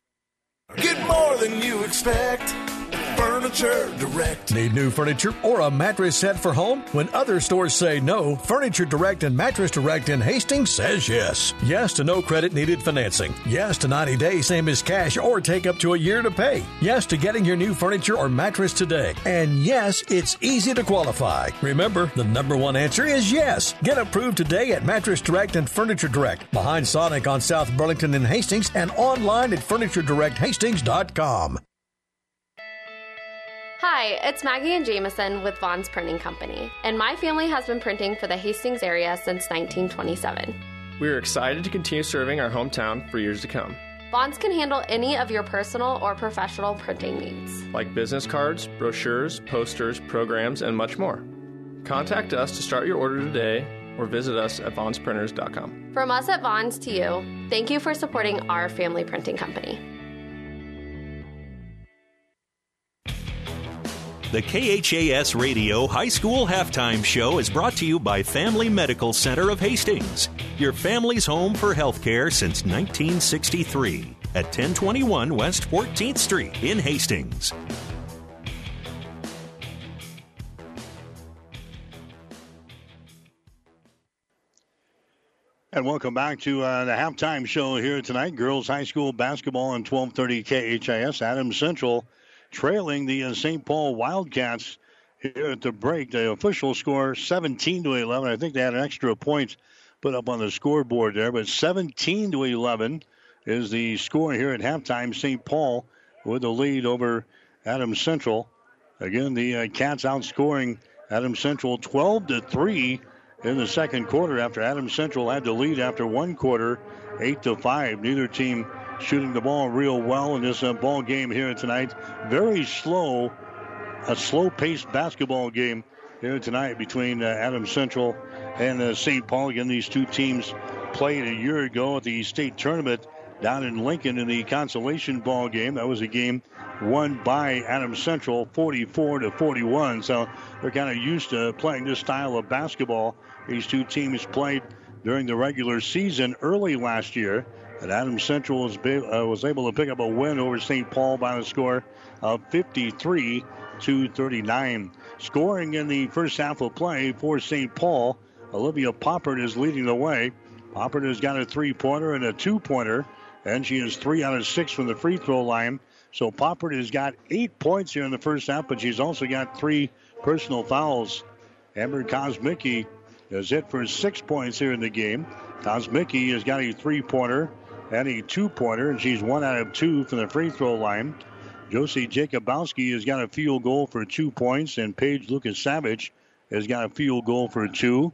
Get more than you expect. Furniture Direct. Need new furniture or a mattress set for home? When other stores say no, Furniture Direct and Mattress Direct in Hastings says yes. Yes to no credit needed financing. Yes to 90 days, same as cash, or take up to a year to pay. Yes to getting your new furniture or mattress today. And yes, it's easy to qualify. Remember, the number one answer is yes. Get approved today at Mattress Direct and Furniture Direct, behind Sonic on South Burlington in Hastings, and online at FurnitureDirectHastings.com. Hi, it's Maggie and Jameson with Vaughn's Printing Company, and my family has been printing for the Hastings area since 1927. We are excited to continue serving our hometown for years to come. Vaughn's can handle any of your personal or professional printing needs, like business cards, brochures, posters, programs, and much more. Contact us to start your order today or visit us at vaughnsprinters.com. From us at Vaughn's to you, thank you for supporting our family printing company. The KHAS Radio High School Halftime Show is brought to you by Family Medical Center of Hastings, your family's home for healthcare since 1963 at 1021 West 14th Street in Hastings. And welcome back to uh, the halftime show here tonight. Girls High School basketball on 1230 KHAS. Adams Central trailing the uh, St. Paul Wildcats here at the break. The official score 17 to 11. I think they had an extra point put up on the scoreboard there, but 17 to 11 is the score here at halftime. St. Paul with the lead over Adams Central. Again, the uh, Cats outscoring Adams Central 12 to 3 in the second quarter after Adams Central had the lead after one quarter, 8 to 5. Neither team shooting the ball real well in this uh, ball game here tonight. Very slow, a slow-paced basketball game here tonight between uh, Adams Central and uh, St. Paul. Again, these two teams played a year ago at the state tournament down in Lincoln in the consolation ball game. That was a game won by Adams Central 44 to 41. So they're kind of used to playing this style of basketball. These two teams played during the regular season early last year. And Adams Central was, uh, was able to pick up a win over St. Paul by the score of 53 to 39. Scoring in the first half of play for St. Paul, Olivia Poppert is leading the way. Poppert has got a three pointer and a two pointer, and she is three out of six from the free throw line. So Poppert has got eight points here in the first half, but she's also got three personal fouls. Amber Kosmicki is hit for six points here in the game. Kosmicki has got a three pointer and a two pointer, and she's one out of two from the free throw line. Josie Jacobowski has got a field goal for two points, and Paige Lucas Savage has got a field goal for two.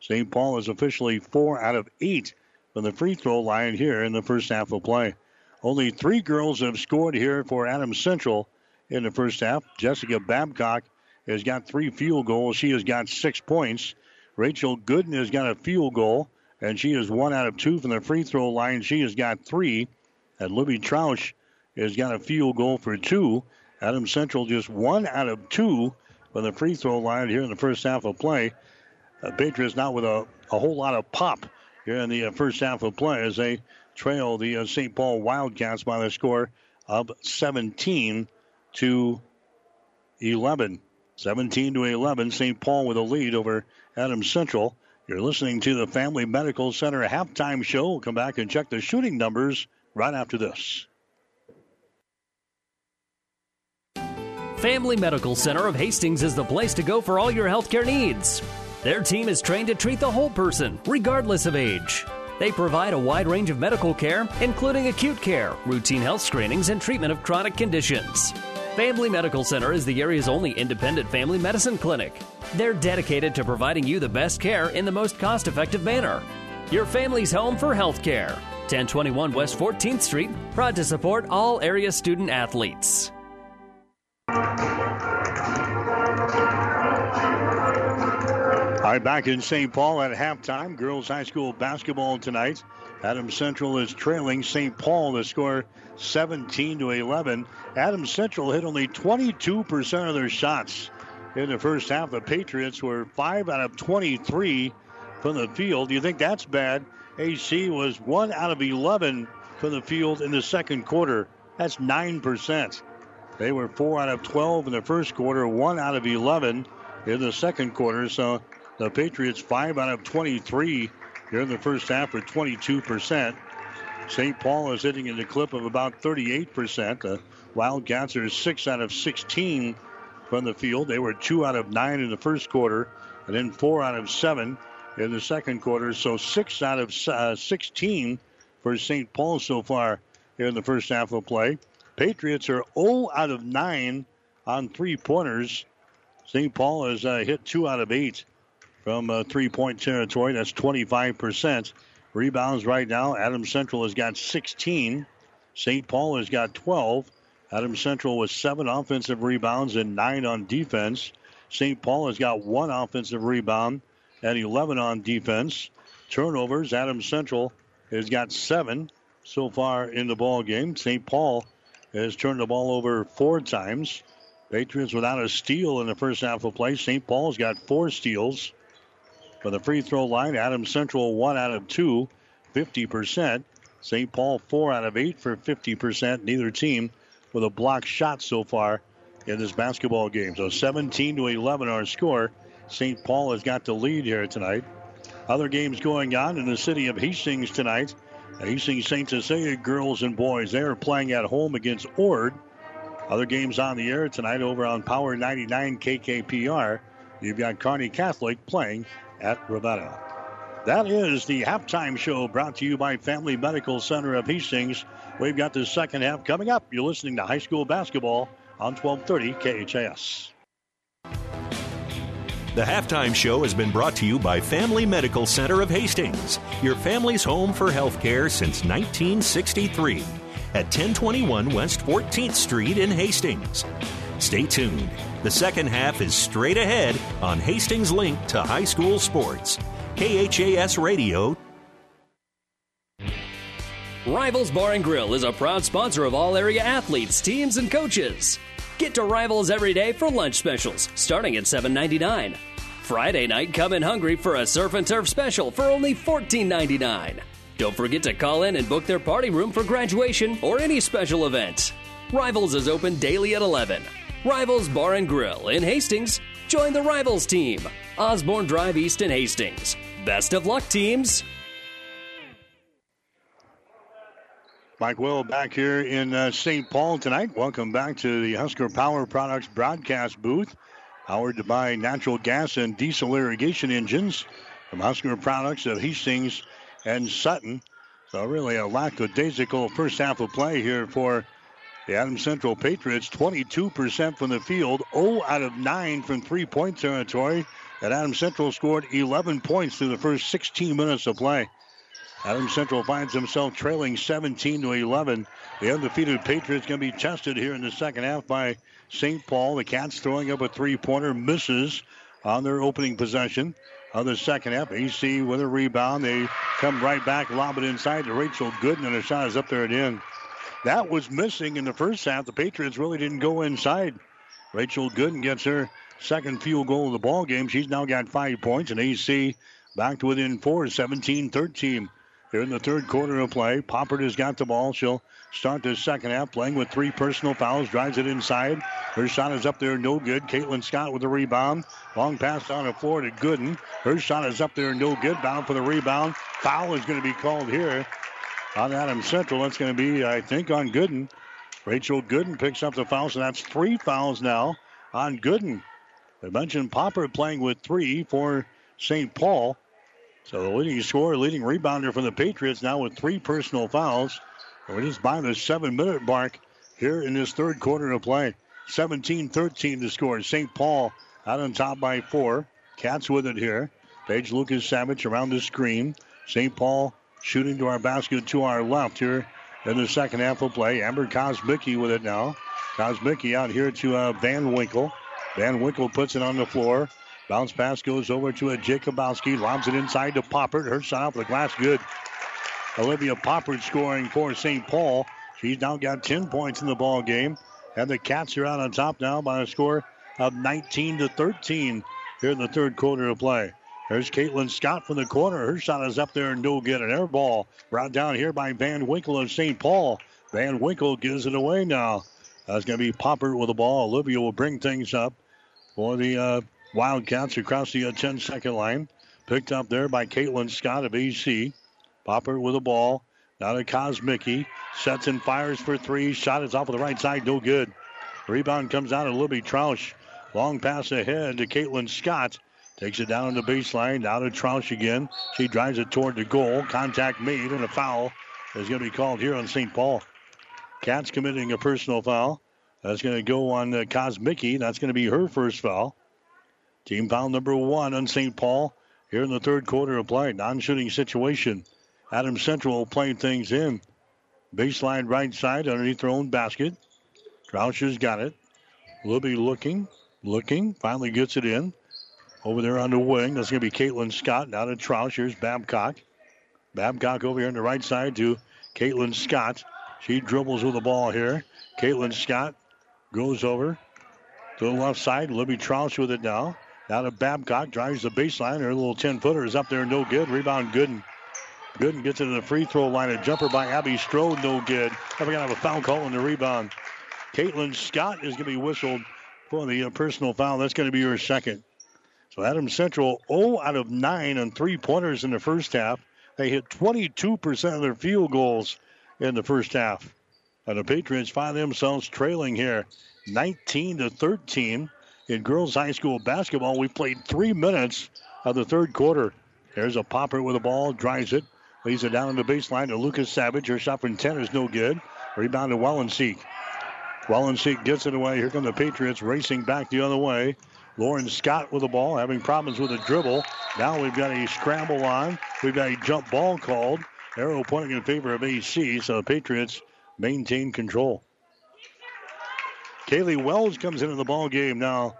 St. Paul is officially four out of eight from the free throw line here in the first half of play. Only three girls have scored here for Adams Central in the first half. Jessica Babcock has got three field goals. She has got six points. Rachel Gooden has got a field goal, and she is one out of two from the free throw line. She has got three. And Libby Troush has got a field goal for two. Adams Central just one out of two from the free throw line here in the first half of play. Uh, Patriots not with a, a whole lot of pop here in the uh, first half of play as they trail the uh, St. Paul Wildcats by the score of 17 to 11. 17 to 11. St. Paul with a lead over Adams Central. You're listening to the Family Medical Center halftime show. We'll come back and check the shooting numbers right after this. Family Medical Center of Hastings is the place to go for all your healthcare needs. Their team is trained to treat the whole person, regardless of age. They provide a wide range of medical care, including acute care, routine health screenings, and treatment of chronic conditions. Family Medical Center is the area's only independent family medicine clinic. They're dedicated to providing you the best care in the most cost effective manner. Your family's home for health care. 1021 West 14th Street, proud to support all area student athletes. All right, back in St. Paul at halftime. Girls High School basketball tonight. Adams Central is trailing St. Paul to score 17 to 11. Adams Central hit only 22% of their shots in the first half. The Patriots were 5 out of 23 from the field. Do you think that's bad? AC was 1 out of 11 from the field in the second quarter. That's 9%. They were 4 out of 12 in the first quarter, 1 out of 11 in the second quarter. So the Patriots 5 out of 23 here in the first half for 22%. St. Paul is hitting in the clip of about 38%. The Wildcats are 6 out of 16 from the field. They were 2 out of 9 in the first quarter and then 4 out of 7 in the second quarter. So 6 out of uh, 16 for St. Paul so far here in the first half of play. Patriots are 0 out of 9 on three pointers. St. Paul has uh, hit 2 out of 8 from uh, three point territory. That's 25%. Rebounds right now. Adams Central has got 16. St. Paul has got 12. Adams Central with seven offensive rebounds and nine on defense. St. Paul has got one offensive rebound and 11 on defense. Turnovers. Adams Central has got seven so far in the ball game. St. Paul has turned the ball over four times. Patriots without a steal in the first half of play. St. Paul's got four steals. For the free throw line, Adams Central one out of two, 50%. St. Paul four out of eight for 50%. Neither team with a block shot so far in this basketball game. So 17 to 11 our score. St. Paul has got the lead here tonight. Other games going on in the city of Hastings tonight. Hastings St. Cecilia girls and boys, they are playing at home against Ord. Other games on the air tonight over on Power 99 KKPR. You've got Kearney Catholic playing at Ravenna. That is the halftime show brought to you by Family Medical Center of Hastings. We've got the second half coming up. You're listening to high school basketball on 1230 KHAS. The halftime show has been brought to you by Family Medical Center of Hastings, your family's home for healthcare since 1963 at 1021 West 14th Street in Hastings. Stay tuned. The second half is straight ahead on Hastings Link to High School Sports. KHAS Radio. Rivals Bar and Grill is a proud sponsor of all area athletes, teams, and coaches. Get to Rivals every day for lunch specials, starting at $7.99. Friday night, come in hungry for a surf and turf special for only $14.99. Don't forget to call in and book their party room for graduation or any special event. Rivals is open daily at 11. Rivals Bar and Grill in Hastings. Join the Rivals team. Osborne Drive East in Hastings. Best of luck, teams. Mike Will back here in uh, St. Paul tonight. Welcome back to the Husker Power Products broadcast booth. Powered by natural gas and diesel irrigation engines from Husker Products of Hastings and Sutton. So, really, a lackadaisical first half of play here for the Adams Central Patriots, 22% from the field, 0 out of 9 from three point territory. And Adams Central scored 11 points through the first 16 minutes of play. Adams Central finds himself trailing 17 to 11. The undefeated Patriots going to be tested here in the second half by St. Paul. The Cats throwing up a three-pointer, misses on their opening possession of the second half. AC with a rebound. They come right back, lob it inside to Rachel Gooden, and a shot is up there at the end. That was missing in the first half. The Patriots really didn't go inside. Rachel Gooden gets her second field goal of the ball game. She's now got five points, and AC back to within four, 17-13. Here in the third quarter of play, Poppert has got the ball. She'll start the second half playing with three personal fouls, drives it inside. Her shot is up there, no good. Caitlin Scott with the rebound. Long pass down the floor to Gooden. Her shot is up there, no good. Bound for the rebound. Foul is going to be called here on Adams Central. That's going to be, I think, on Gooden. Rachel Gooden picks up the foul, so that's three fouls now on Gooden. I mentioned Poppert playing with three for St. Paul. So the leading scorer, leading rebounder for the Patriots now with three personal fouls. And we're just by the seven minute mark here in this third quarter of play. 17 13 to score. St. Paul out on top by four. Cats with it here. Paige Lucas Savage around the screen. St. Paul shooting to our basket to our left here in the second half of play. Amber Kosmicki with it now. Kosmicki out here to uh, Van Winkle. Van Winkle puts it on the floor. Bounce pass goes over to a Jacobowski. Lobs it inside to Poppert. Her shot off the glass good. Olivia Poppert scoring for St. Paul. She's now got 10 points in the ball game. And the Cats are out on top now by a score of 19 to 13 here in the third quarter of play. There's Caitlin Scott from the corner. Her shot is up there and no good. An air ball brought down here by Van Winkle of St. Paul. Van Winkle gives it away now. That's going to be Poppert with the ball. Olivia will bring things up for the uh, Wildcats across the 10 second line. Picked up there by Caitlin Scott of AC. Poppert with the ball. Now to Kosmicki. Sets and fires for three. Shot is off of the right side. No good. Rebound comes out of Libby Troush. Long pass ahead to Caitlin Scott. Takes it down the baseline. Now to Troush again. She drives it toward the goal. Contact made and a foul is going to be called here on St. Paul. Cats committing a personal foul. That's going to go on uh, Kosmicki. That's going to be her first foul. Team foul number one on St. Paul here in the third quarter of play. Non-shooting situation. Adams Central playing things in. Baseline right side underneath their own basket. Troush's got it. Libby looking, looking, finally gets it in. Over there on the wing, that's going to be Caitlin Scott. Now to Troush. Here's Babcock. Babcock over here on the right side to Caitlin Scott. She dribbles with the ball here. Caitlin Scott goes over to the left side. Libby Troush with it now. Now to Babcock, drives the baseline. Her little 10 footer is up there, no good. Rebound, Gooden. Gooden gets into the free throw line. A jumper by Abby Strode, no good. We're going to have a foul call on the rebound. Caitlin Scott is going to be whistled for the personal foul. That's going to be her second. So Adams Central 0 out of 9 on three pointers in the first half. They hit 22% of their field goals in the first half. And the Patriots find themselves trailing here 19 to 13 in girls high school basketball. We played three minutes of the third quarter. There's a Poppert with the ball, drives it, leaves it down on the baseline to Lucas Savage. Her shot from 10 is no good. Rebound to Wellenseek. Wellenseek gets it away. Here come the Patriots racing back the other way. Lauren Scott with the ball, having problems with a dribble. Now we've got a scramble on. We've got a jump ball called. Arrow pointing in favor of AC, so the Patriots maintain control. Kaylee Wells comes into the ball game now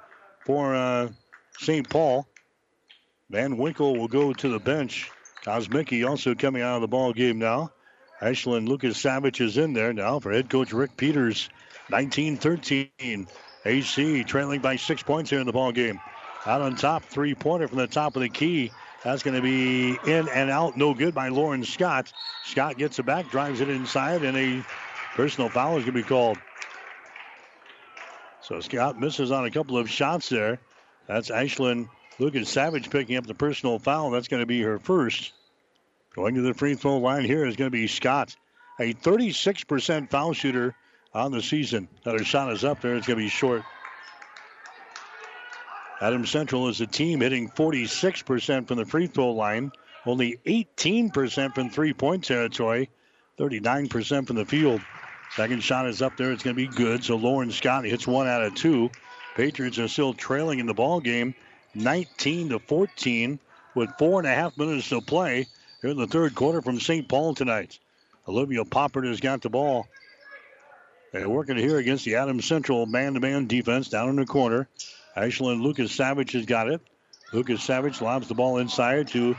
for uh, St. Paul. Van Winkle will go to the bench. Kosmicki also coming out of the ball game now. Ashlyn Lucas Savage is in there now for head coach Rick Peters. 19-13. AC trailing by six points here in the ball game. Out on top, three-pointer from the top of the key. That's going to be in and out. No good by Lauren Scott. Scott gets it back, drives it inside, and a personal foul is going to be called. So Scott misses on a couple of shots there. That's Ashlyn Lucas Savage picking up the personal foul. That's going to be her first. Going to the free throw line here is going to be Scott, a 36% foul shooter on the season. That her shot is up there. It's going to be short. Adams Central is a team hitting 46% from the free throw line, only 18% from three point territory, 39% from the field. Second shot is up there. It's going to be good. So Lauren Scott hits one out of two. Patriots are still trailing in the ball game, 19 to 14, with four and a half minutes to play here in the third quarter from St. Paul tonight. Olivia Poppert has got the ball. Working here against the Adams Central man-to-man defense down in the corner. Ashlyn Lucas Savage has got it. Lucas Savage lobs the ball inside to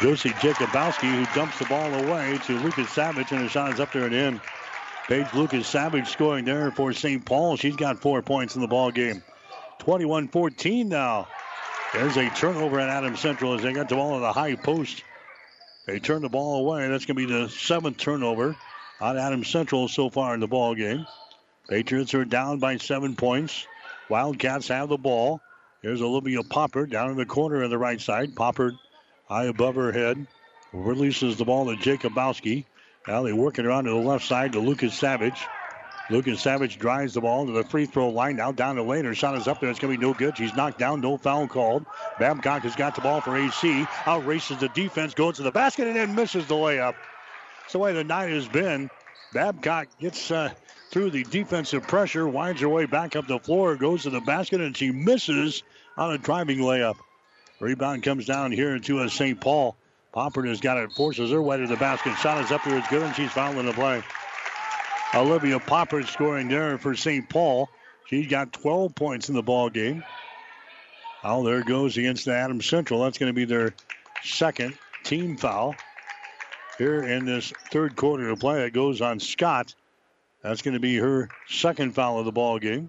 Josie Jacobowski, who dumps the ball away to Lucas Savage, and the shot is up there and in. Paige Lucas Savage scoring there for St. Paul. She's got four points in the ball game. 21-14 now. There's a turnover at Adams Central as they got the ball at the high post. They turn the ball away. That's going to be the seventh turnover on Adams Central so far in the ball game. Patriots are down by seven points. Wildcats have the ball. Here's Olivia Poppert down in the corner on the right side. Poppert high above her head. Releases the ball to Jacobowski. Now they work it around to the left side to Lucas Savage. Lucas Savage drives the ball to the free throw line. Now down the lane. Her shot is up there. It's going to be no good. She's knocked down. No foul called. Babcock has got the ball for AC. Out races the defense. Goes to the basket and then misses the layup. That's the way the night has been. Babcock gets uh, through the defensive pressure, winds her way back up the floor, goes to the basket, and she misses on a driving layup. Rebound comes down here into a St. Paul. Poppert has got it, forces her way to the basket. Shot is up there, it's good, and she's fouling the play. Olivia Poppert scoring there for St. Paul. She's got 12 points in the ball game. Oh, there goes against the Adams Central. That's going to be their second team foul here in this third quarter of play. It goes on Scott. That's going to be her second foul of the ball game.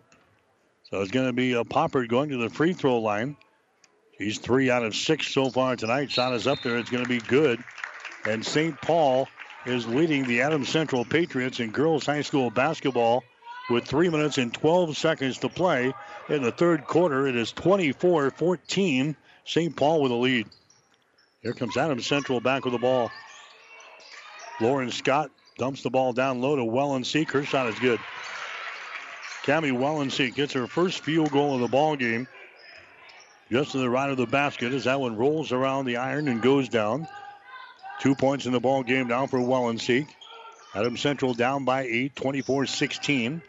So it's going to be a Poppert going to the free throw line. She's three out of six so far tonight. Shot is up there. It's going to be good. And St. Paul is leading the Adams Central Patriots in girls high school basketball with three minutes and 12 seconds to play in the third quarter. It is 24 14. St. Paul with a lead. Here comes Adams Central back with the ball. Lauren Scott dumps the ball down low to Wellenseek. Her shot is good. Cami Wellenseek gets her first field goal of the ball game. Just to the right of the basket as that one rolls around the iron and goes down. Two points in the ball game now for Wellenseek. Adams Central down by eight, 24-16.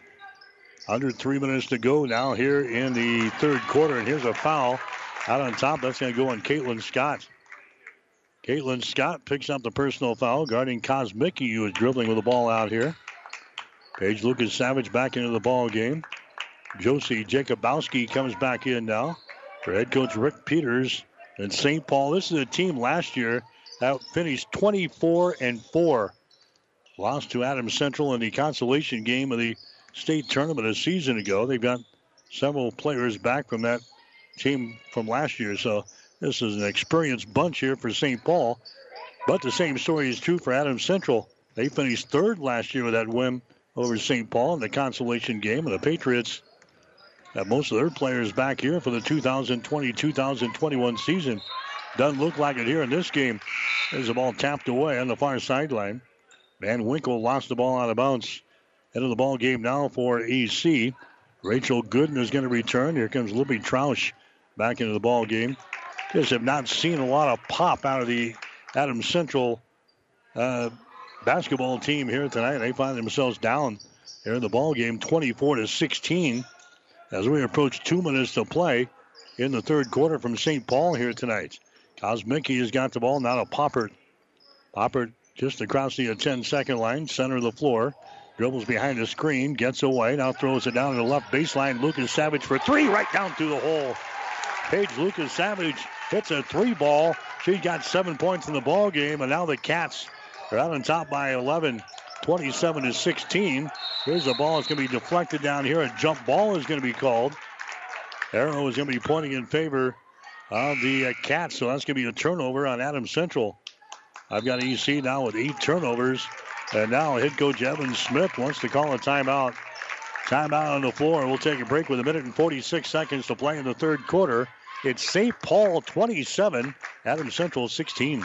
Under three minutes to go now here in the third quarter. And here's a foul out on top. That's going to go on Caitlin Scott. Caitlin Scott picks up the personal foul, guarding Kosmicki, who is dribbling with the ball out here. Paige Lucas Savage back into the ball game. Josie Jacobowski comes back in now for head coach Rick Peters and St. Paul. This is a team last year that finished 24 and 4. Lost to Adams Central in the consolation game of the state tournament a season ago. They've got several players back from that team from last year. So this is an experienced bunch here for St. Paul. But the same story is true for Adams Central. They finished third last year with that win over St. Paul in the consolation game. And the Patriots have most of their players back here for the 2020 2021 season. Doesn't look like it here in this game. There's the ball tapped away on the far sideline. Van Winkle lost the ball out of bounds. Of the ball game now for AC. Rachel Gooden is going to return. Here comes Libby Troush back into the ball game. Just have not seen a lot of pop out of the Adams Central uh, basketball team here tonight. They find themselves down here in the ball game, 24 to 16, as we approach two minutes to play in the third quarter from St. Paul here tonight. Kosmicki has got the ball now to Poppert. Poppert just across the 10 second line, center of the floor. Dribbles behind the screen, gets away, now throws it down to the left baseline. Lucas Savage for three, right down through the hole. Paige Lucas Savage hits a three ball. She's got seven points in the ball game, and now the Cats are out on top by 11, 27 to 16. Here's the ball. It's going to be deflected down here. A jump ball is going to be called. Arrow is going to be pointing in favor of the uh, Cats. So that's going to be a turnover on Adams Central. I've got AC now with eight turnovers. And now head coach Evan Smith wants to call a timeout. Timeout on the floor. We'll take a break with a minute and 46 seconds to play in the third quarter. It's St. Paul 27, Adams Central 16.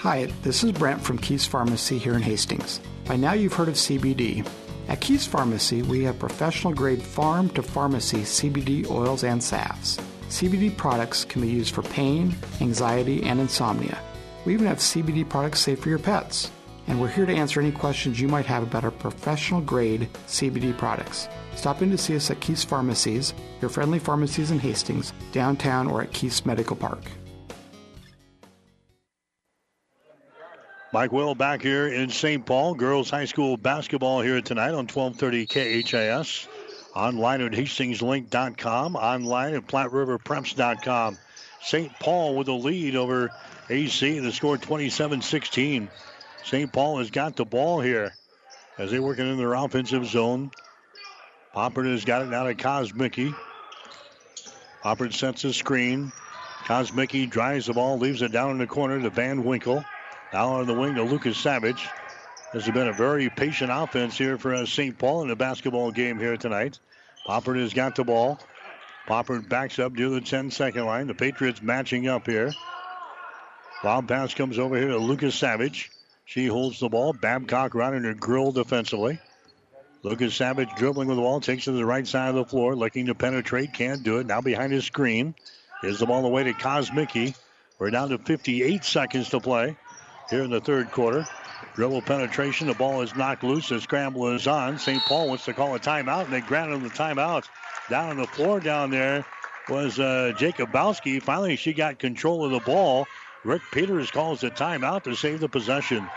Hi, this is Brent from Keith's Pharmacy here in Hastings. By now you've heard of CBD. At Keith's Pharmacy, we have professional grade farm to pharmacy CBD oils and salves. CBD products can be used for pain, anxiety, and insomnia. We even have CBD products safe for your pets. and we're here to answer any questions you might have about our professional grade CBD products. Stop in to see us at Keith's Pharmacies, your friendly pharmacies in Hastings, downtown, or at Keith's Medical Park. Mike Will back here in St. Paul. Girls High School basketball here tonight on 1230 KHAS. Online at hastingslink.com. Online at PlatteRiverPreps.com. St. Paul with a lead over AC. The score 27 16. St. Paul has got the ball here as they're working in their offensive zone. Poppert has got it now to Kosmicki. Poppert sets a screen. Kosmicki drives the ball, leaves it down in the corner to Van Winkle. Now on the wing to Lucas Savage. This has been a very patient offense here for uh, St. Paul in the basketball game here tonight. Poppert has got the ball. Poppert backs up near the 10 second line. The Patriots matching up here. Wild pass comes over here to Lucas Savage. She holds the ball. Babcock running her grill defensively. Lucas Savage dribbling with the ball, takes it to the right side of the floor, looking to penetrate, can't do it. Now behind his screen. Gives the ball away to Kosmicki. We're down to 58 seconds to play here in the third quarter. Dribble penetration. The ball is knocked loose. The scramble is on. St. Paul wants to call a timeout, and they grant him the timeout. Down on the floor down there was uh. Finally, she got control of the ball. Rick Peters calls a timeout to save the possession.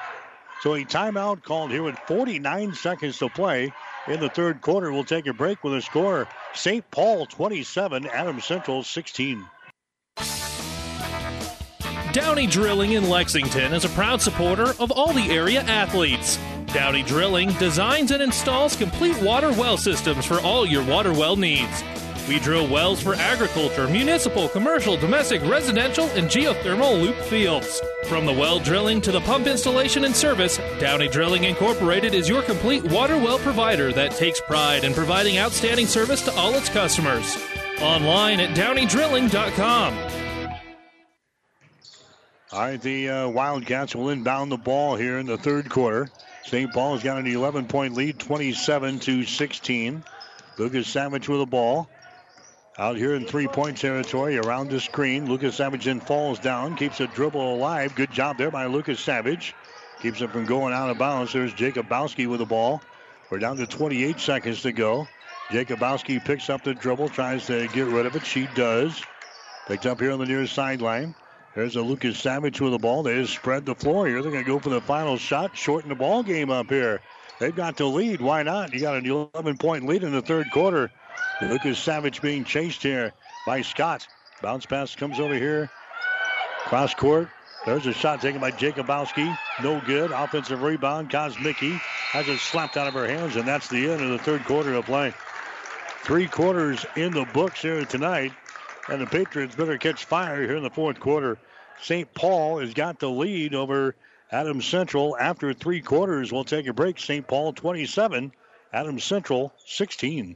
So a timeout called here with 49 seconds to play in the third quarter. We'll take a break with a score St. Paul 27, Adams Central 16. Downey Drilling in Lexington is a proud supporter of all the area athletes. Downey Drilling designs and installs complete water well systems for all your water well needs. We drill wells for agriculture, municipal, commercial, domestic, residential, and geothermal loop fields. From the well drilling to the pump installation and service, Downey Drilling Incorporated is your complete water well provider that takes pride in providing outstanding service to all its customers. Online at downeydrilling.com. All right, the uh, Wildcats will inbound the ball here in the third quarter. St. Paul has got an 11 point lead, 27 to 16. Lucas Savage with the ball. Out here in three point territory around the screen. Lucas Savage then falls down, keeps a dribble alive. Good job there by Lucas Savage. Keeps it from going out of bounds. There's Jacobowski with the ball. We're down to 28 seconds to go. Jacobowski picks up the dribble, tries to get rid of it. She does. Picked up here on the near sideline. There's a Lucas Savage with the ball. They just spread the floor here. They're going to go for the final shot, shorten the ball game up here. They've got the lead. Why not? You got an 11 point lead in the third quarter. Lucas Savage being chased here by Scott. Bounce pass comes over here. Cross court. There's a shot taken by Jacobowski. No good. Offensive rebound. Kosmicki has it slapped out of her hands, and that's the end of the third quarter of play. Three quarters in the books here tonight, and the Patriots better catch fire here in the fourth quarter. St. Paul has got the lead over Adams Central after three quarters. We'll take a break. St. Paul 27, Adams Central 16.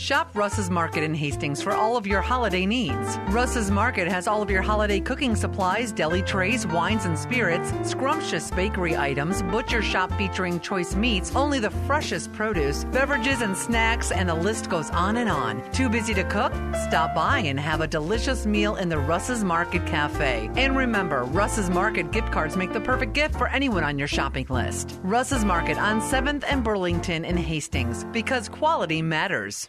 Shop Russ's Market in Hastings for all of your holiday needs. Russ's Market has all of your holiday cooking supplies, deli trays, wines and spirits, scrumptious bakery items, butcher shop featuring choice meats, only the freshest produce, beverages and snacks, and the list goes on and on. Too busy to cook? Stop by and have a delicious meal in the Russ's Market Cafe. And remember, Russ's Market gift cards make the perfect gift for anyone on your shopping list. Russ's Market on 7th and Burlington in Hastings because quality matters.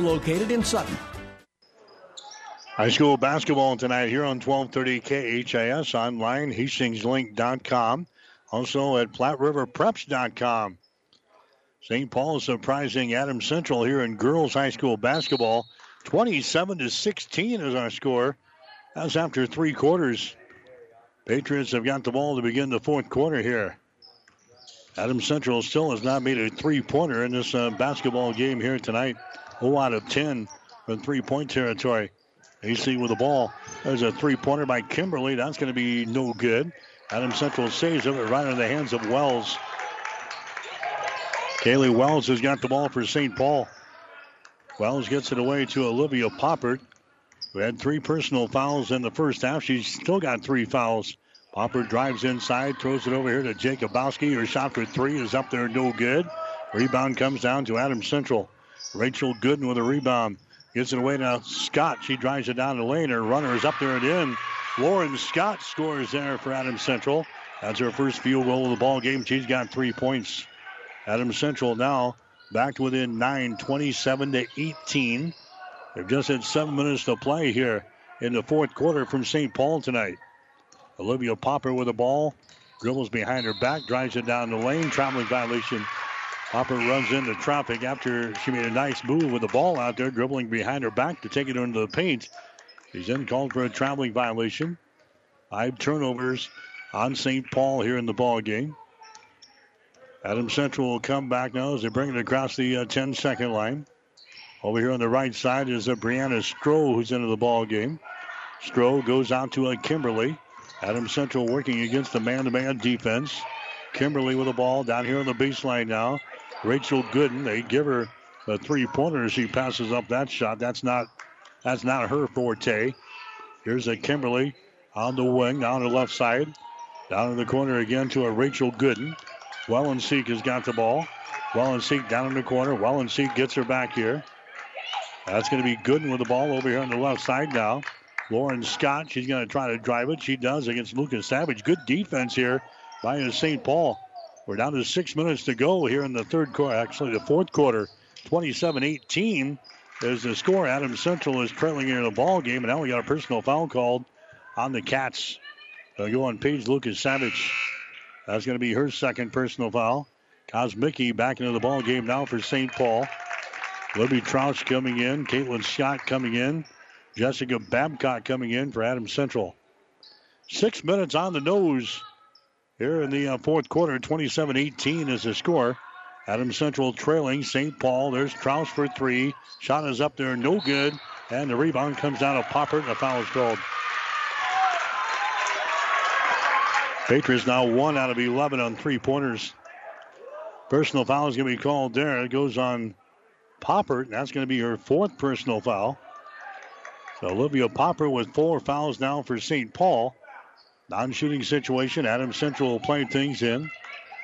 located in Sutton. High school basketball tonight here on 1230 KHAS online, hastingslink.com. Also at PlatteRiverPreps.com. St. Paul is surprising Adams Central here in girls high school basketball. 27 to 16 is our score. That's after three quarters. Patriots have got the ball to begin the fourth quarter here. Adams Central still has not made a three pointer in this uh, basketball game here tonight. 0 out of 10 from three point territory. AC with the ball. There's a three pointer by Kimberly. That's going to be no good. Adam Central saves it right in the hands of Wells. Kaylee Wells has got the ball for St. Paul. Wells gets it away to Olivia Poppert, who had three personal fouls in the first half. She's still got three fouls. Poppert drives inside, throws it over here to Jacobowski. Her shot for three is up there, no good. Rebound comes down to Adam Central. Rachel Gooden with a rebound. Gives it away to Scott. She drives it down the lane. Her runner is up there and in. Lauren Scott scores there for Adam Central. That's her first field goal of the ball game. She's got three points. Adam Central now back within nine, 27 to 18. They've just had seven minutes to play here in the fourth quarter from St. Paul tonight. Olivia Poppert with the ball. Dribbles behind her back, drives it down the lane. Traveling violation. Poppert runs into traffic after she made a nice move with the ball out there, dribbling behind her back to take it into the paint. He's then called for a traveling violation. Five turnovers on St. Paul here in the ball game. Adam Central will come back now as they bring it across the uh, 10 second line. Over here on the right side is uh, Brianna Stroh who's into the ball game. Stroh goes out to uh, Kimberly. Adam Central working against the man-to-man defense. Kimberly with the ball down here on the baseline now. Rachel Gooden, they give her a three-pointer. She passes up that shot. That's not that's not her forte. Here's a Kimberly on the wing, down the left side. Down in the corner again to a Rachel Gooden. Wellenseek has got the ball. Wellenseek down in the corner. Wellenseek gets her back here. That's going to be Gooden with the ball over here on the left side now. Lauren Scott, she's going to try to drive it. She does against Lucas Savage. Good defense here by St. Paul. We're down to six minutes to go here in the third quarter, actually the fourth quarter. 27-18 is the score. Adam Central is trailing in the ball game, and now we got a personal foul called on the Cats. They'll go on Paige Lucas Savage. That's going to be her second personal foul. Kosmicki back into the ball game now for St. Paul. Libby Troush coming in. Caitlin Scott coming in. Jessica Babcock coming in for Adam Central. Six minutes on the nose here in the uh, fourth quarter. 27 18 is the score. Adam Central trailing St. Paul. There's Troush for three. Shot is up there, no good. And the rebound comes down to Poppert, and the foul is called. Patriots now one out of 11 on three pointers. Personal foul is going to be called there. It goes on Poppert. That's going to be her fourth personal foul. So Olivia Poppert with four fouls now for St. Paul. Non shooting situation. Adam Central playing things in.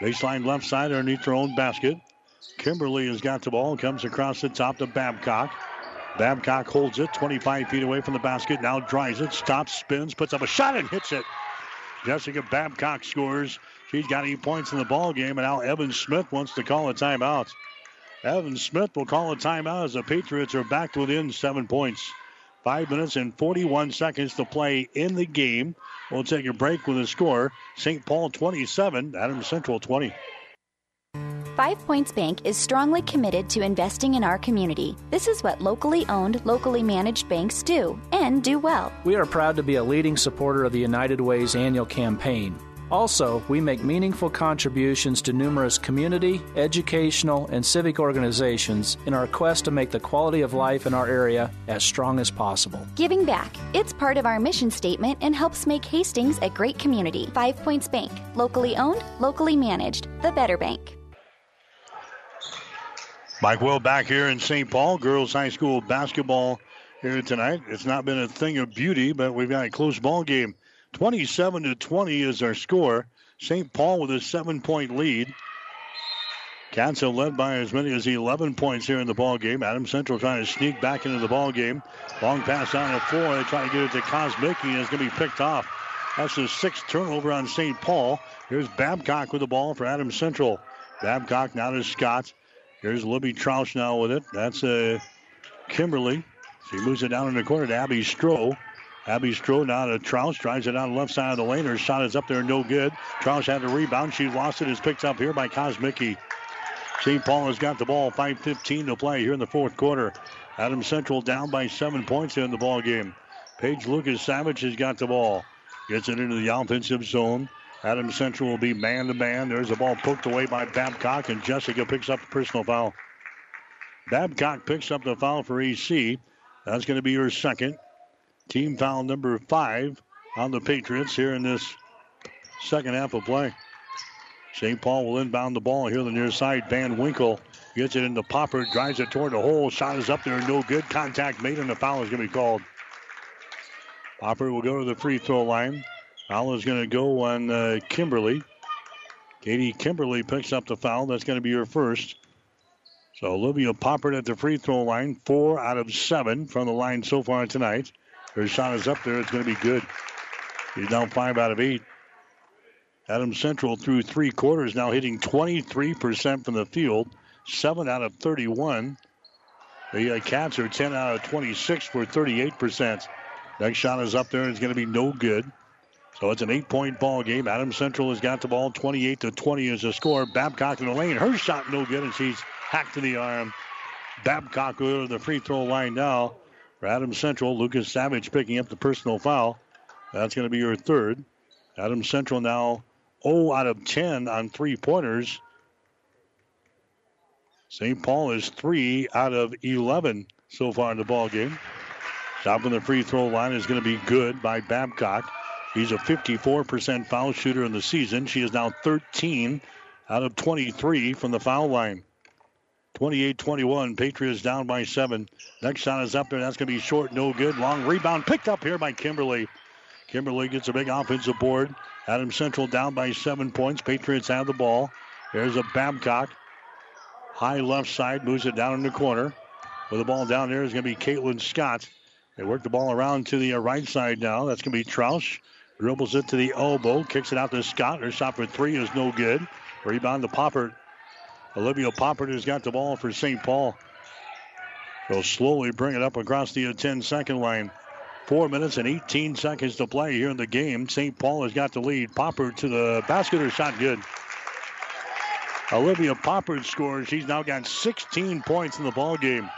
Baseline left side underneath their own basket. Kimberly has got the ball, comes across the top to Babcock. Babcock holds it 25 feet away from the basket, now drives it, stops, spins, puts up a shot, and hits it. Jessica Babcock scores. She's got eight points in the ball game, and now Evan Smith wants to call a timeout. Evan Smith will call a timeout as the Patriots are back within seven points. Five minutes and 41 seconds to play in the game. We'll take a break with a score St. Paul 27, Adam Central 20. Five Points Bank is strongly committed to investing in our community. This is what locally owned, locally managed banks do and do well. We are proud to be a leading supporter of the United Way's annual campaign. Also, we make meaningful contributions to numerous community, educational, and civic organizations in our quest to make the quality of life in our area as strong as possible. Giving back. It's part of our mission statement and helps make Hastings a great community. Five Points Bank. Locally owned, locally managed. The Better Bank. Mike Will back here in St. Paul. Girls High School basketball here tonight. It's not been a thing of beauty, but we've got a close ball game. 27 to 20 is our score. St. Paul with a seven point lead. Cats have led by as many as 11 points here in the ball game. Adam Central trying to sneak back into the ball game. Long pass down the floor. They try to get it to Kosmicki, and it's going to be picked off. That's the sixth turnover on St. Paul. Here's Babcock with the ball for Adam Central. Babcock now to Scott. Here's Libby Troush now with it. That's uh, Kimberly. She moves it down in the corner to Abby Stroh. Abby Stroh now to Troush. Drives it down the left side of the lane. Her shot is up there, no good. Troush had a rebound. She lost it. It's picked up here by Kosmicki. St. Paul has got the ball. 5.15 to play here in the fourth quarter. Adam Central down by seven points in the ball game. Paige Lucas Savage has got the ball. Gets it into the offensive zone. Adam Central will be man to man. There's a ball poked away by Babcock, and Jessica picks up the personal foul. Babcock picks up the foul for EC. That's going to be her second. Team foul number five on the Patriots here in this second half of play. St. Paul will inbound the ball here on the near side. Van Winkle gets it into Poppert, drives it toward the hole. Shot is up there, no good. Contact made, and the foul is going to be called. Poppert will go to the free throw line. Foul is going to go on uh, Kimberly. Katie Kimberly picks up the foul. That's going to be her first. So Olivia Poppert at the free throw line, four out of seven from the line so far tonight. Her shot is up there. It's going to be good. She's down five out of eight. Adams Central through three quarters now hitting 23% from the field, seven out of 31. The uh, Cats are 10 out of 26 for 38%. Next shot is up there and it's going to be no good. So it's an eight-point ball game. Adams Central has got the ball. 28 to 20 is the score. Babcock in the lane. Her shot no good, and she's hacked in the arm. Babcock to the free throw line now. For Adams Central, Lucas Savage picking up the personal foul. That's going to be her third. Adams Central now 0 out of 10 on three pointers. St. Paul is 3 out of 11 so far in the ball game. Top of the free throw line is going to be good by Babcock. He's a 54% foul shooter in the season. She is now 13 out of 23 from the foul line. 28 21. Patriots down by seven. Next shot is up there. That's going to be short, no good. Long rebound picked up here by Kimberly. Kimberly gets a big offensive board. Adams Central down by seven points. Patriots have the ball. There's a Babcock. High left side, moves it down in the corner. With the ball down there is going to be Caitlin Scott. They work the ball around to the uh, right side now. That's going to be Troush. Dribbles it to the elbow, kicks it out to Scott. Her shot for three is no good. Rebound to Poppert. Olivia Poppert has got the ball for St. Paul. They'll slowly bring it up across the 10 second line. Four minutes and 18 seconds to play here in the game. St. Paul has got the lead. Poppert to the basket. Her shot good. Olivia Poppert scores. She's now got 16 points in the ball game.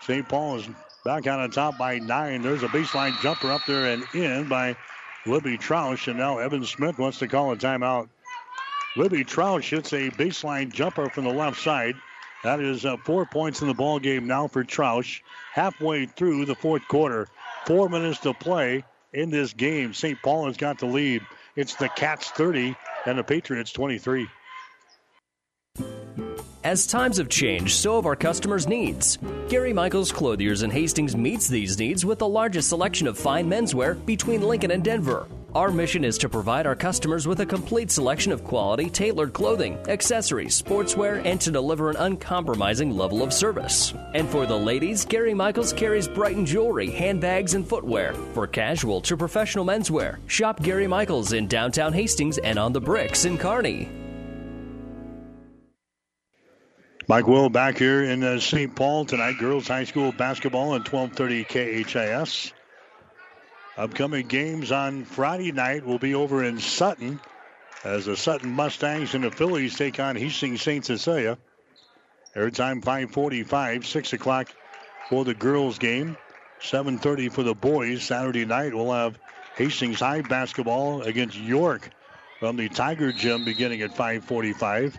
St. Paul is back on top by nine. There's a baseline jumper up there and in by Libby Troush. And now Evan Smith wants to call a timeout. Libby Troush hits a baseline jumper from the left side. That is uh, four points in the ball game now for Troush. Halfway through the fourth quarter, four minutes to play in this game. St. Paul has got the lead. It's the Cats 30 and the Patriots 23. As times have changed, so have our customers' needs. Gary Michaels Clothiers in Hastings meets these needs with the largest selection of fine menswear between Lincoln and Denver. Our mission is to provide our customers with a complete selection of quality, tailored clothing, accessories, sportswear, and to deliver an uncompromising level of service. And for the ladies, Gary Michaels carries Brighton jewelry, handbags, and footwear. For casual to professional menswear, shop Gary Michaels in downtown Hastings and on the bricks in Kearney. Mike Will back here in uh, St. Paul tonight. Girls High School basketball at 12:30 KHAS. Upcoming games on Friday night will be over in Sutton as the Sutton Mustangs and the Phillies take on Hastings St. Cecilia. Airtime 545, 6 o'clock for the girls game. 7.30 for the boys. Saturday night we'll have Hastings High basketball against York from the Tiger Gym beginning at 545.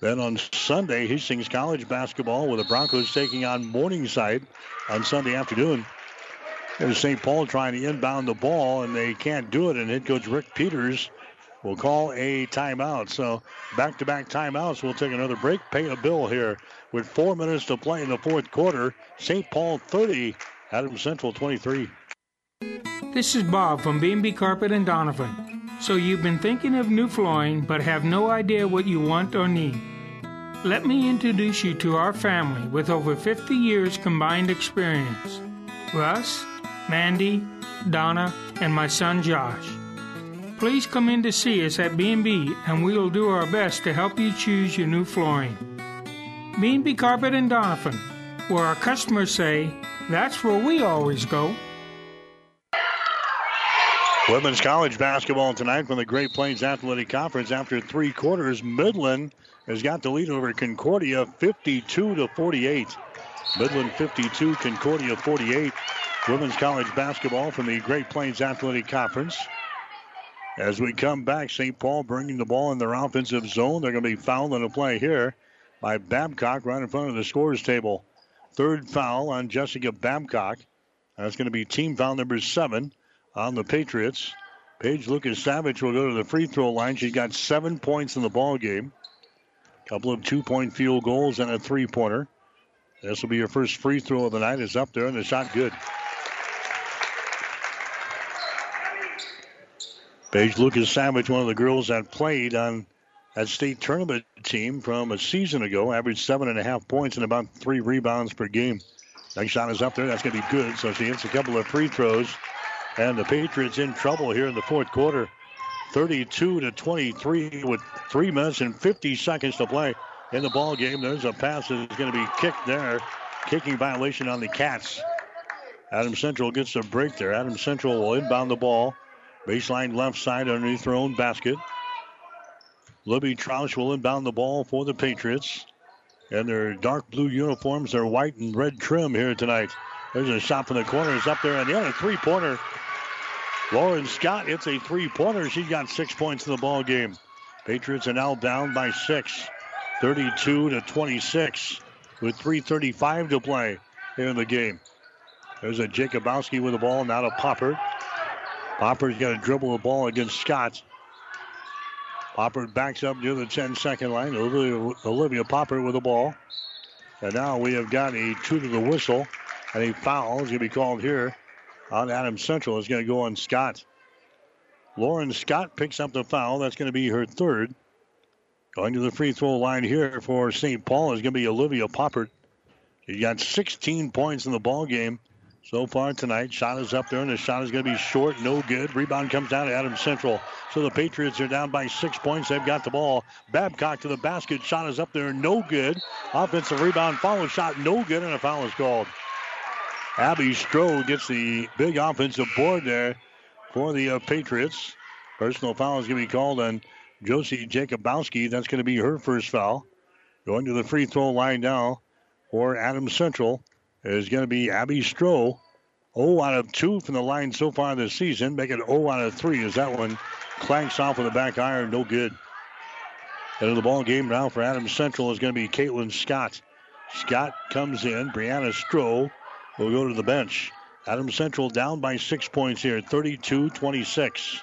Then on Sunday, Hastings College basketball with the Broncos taking on Morningside on Sunday afternoon. There's St. Paul trying to inbound the ball, and they can't do it. And head coach Rick Peters will call a timeout. So back to back timeouts. We'll take another break, pay a bill here with four minutes to play in the fourth quarter. St. Paul 30, Adams Central 23. This is Bob from B&B Carpet and Donovan. So you've been thinking of new flooring but have no idea what you want or need. Let me introduce you to our family with over 50 years combined experience. Russ, Mandy, Donna, and my son Josh. Please come in to see us at B&B and we will do our best to help you choose your new flooring. B&B Carpet and Donovan, where our customers say, that's where we always go. Women's college basketball tonight from the Great Plains Athletic Conference. After three quarters, Midland has got the lead over Concordia 52 to 48. Midland 52, Concordia 48. Women's college basketball from the Great Plains Athletic Conference. As we come back, St. Paul bringing the ball in their offensive zone. They're going to be fouled on a play here by Babcock right in front of the scores table. Third foul on Jessica Babcock. That's going to be team foul number seven on the Patriots. Paige Lucas Savage will go to the free throw line. She's got seven points in the ball game. A Couple of two-point field goals and a three-pointer. This will be your first free throw of the night. It's up there and the shot good. Paige Lucas Savage, one of the girls that played on that state tournament team from a season ago, averaged seven and a half points and about three rebounds per game. Next shot is up there. That's going to be good. So she hits a couple of free throws. And the Patriots in trouble here in the fourth quarter. 32 to 23 with three minutes and 50 seconds to play in the ball game. There's a pass that's going to be kicked there. Kicking violation on the Cats. Adam Central gets a break there. Adam Central will inbound the ball. Baseline left side underneath their own basket. Libby Troush will inbound the ball for the Patriots. And their dark blue uniforms, their white and red trim here tonight. There's a shot from the corner. It's up there. And the other three pointer. Lauren Scott hits a three pointer. She got six points in the ball game. Patriots are now down by six. 32 to 26 with 3.35 to play here in the game. There's a Jacobowski with the ball, now to Poppert. Poppert's got to dribble the ball against Scott. Poppert backs up near the 10 second line. Olivia, Poppert with the ball. And now we have got a two to the whistle. And a foul is going to be called here on Adam Central. It's going to go on Scott. Lauren Scott picks up the foul. That's going to be her third. Going to the free throw line here for St. Paul is going to be Olivia Poppert. She got 16 points in the ball game so far tonight. Shot is up there, and the shot is going to be short, no good. Rebound comes down to Adam Central. So the Patriots are down by six points. They've got the ball. Babcock to the basket. Shot is up there, no good. Offensive rebound, follow shot, no good, and a foul is called. Abby Stroh gets the big offensive board there for the uh, Patriots. Personal foul is going to be called on Josie Jacobowski. That's going to be her first foul. Going to the free throw line now for Adams Central is going to be Abby Stroh. 0 out of 2 from the line so far this season. Make it 0 out of 3 as that one clanks off of the back iron. No good. Into the ball game now for Adams Central is going to be Caitlin Scott. Scott comes in. Brianna Stroh will go to the bench. Adams Central down by six points here, 32 26.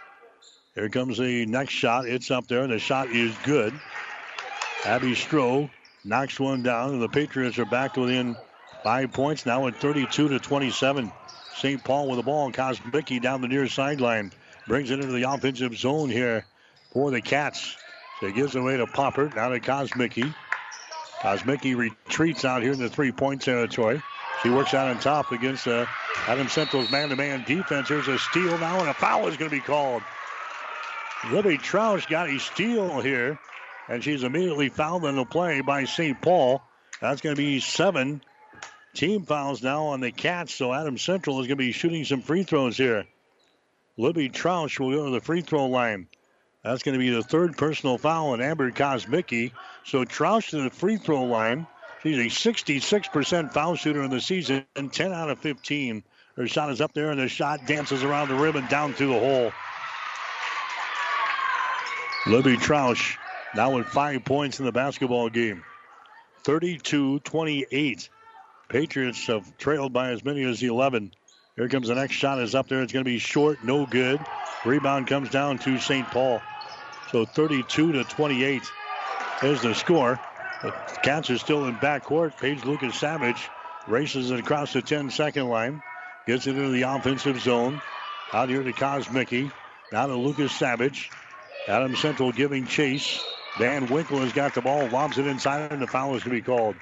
Here comes the next shot. It's up there, and the shot is good. Abby Stroh knocks one down, and the Patriots are back within five points now at 32 to 27. St. Paul with the ball. Kosmicki down the near sideline. Brings it into the offensive zone here for the Cats. So he gives away to Poppert. Now to Kosmicki. Kosmicki retreats out here in the three point territory. She works out on top against uh, Adam Central's man to man defense. There's a steal now, and a foul is going to be called. Libby Troush got a steal here, and she's immediately fouled in the play by St. Paul. That's going to be seven team fouls now on the Cats, so Adam Central is going to be shooting some free throws here. Libby Troush will go to the free throw line. That's going to be the third personal foul on Amber Kosmicki. So Troush to the free throw line. She's a 66% foul shooter in the season, and 10 out of 15. Her shot is up there, and the shot dances around the rim and down through the hole. Libby Troush now with five points in the basketball game. 32 28. Patriots have trailed by as many as 11. Here comes the next shot, is up there. It's going to be short, no good. Rebound comes down to St. Paul. So 32 to 28 is the score. The Cats are still in backcourt. Paige Lucas Savage races it across the 10 second line, gets it into the offensive zone. Out here to Kosmicki. Now to Lucas Savage. Adam Central giving chase. Van Winkle has got the ball, lobs it inside, and the foul is going to be called.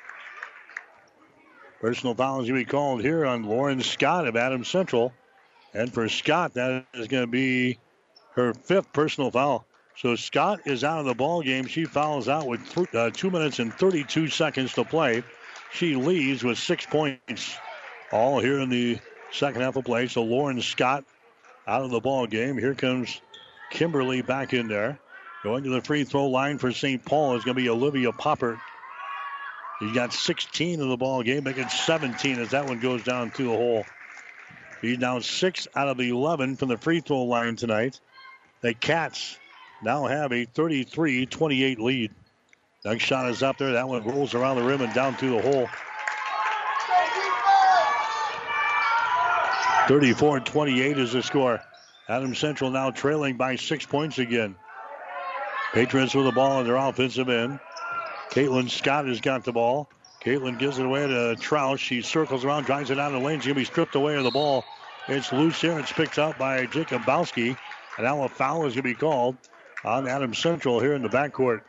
Personal foul to be called here on Lauren Scott of Adams Central. And for Scott, that is going to be her fifth personal foul. So Scott is out of the ball game. She fouls out with th- uh, two minutes and 32 seconds to play. She leaves with six points, all here in the second half of play. So Lauren Scott out of the ball game. Here comes Kimberly back in there. Going to the free throw line for St. Paul is going to be Olivia Poppert. He got 16 in the ball game, making 17 as that one goes down to the hole. He's now six out of 11 from the free throw line tonight. The Cats now have a 33 28 lead. Next shot is up there. That one rolls around the rim and down through the hole. 34 28 is the score. Adam Central now trailing by six points again. Patriots with the ball in their offensive end. Caitlin Scott has got the ball. Caitlin gives it away to Troush. She circles around, drives it down the lane. She's going to be stripped away of the ball. It's loose here. It's picked up by Jacobowski. And now a foul is going to be called on Adams Central here in the backcourt.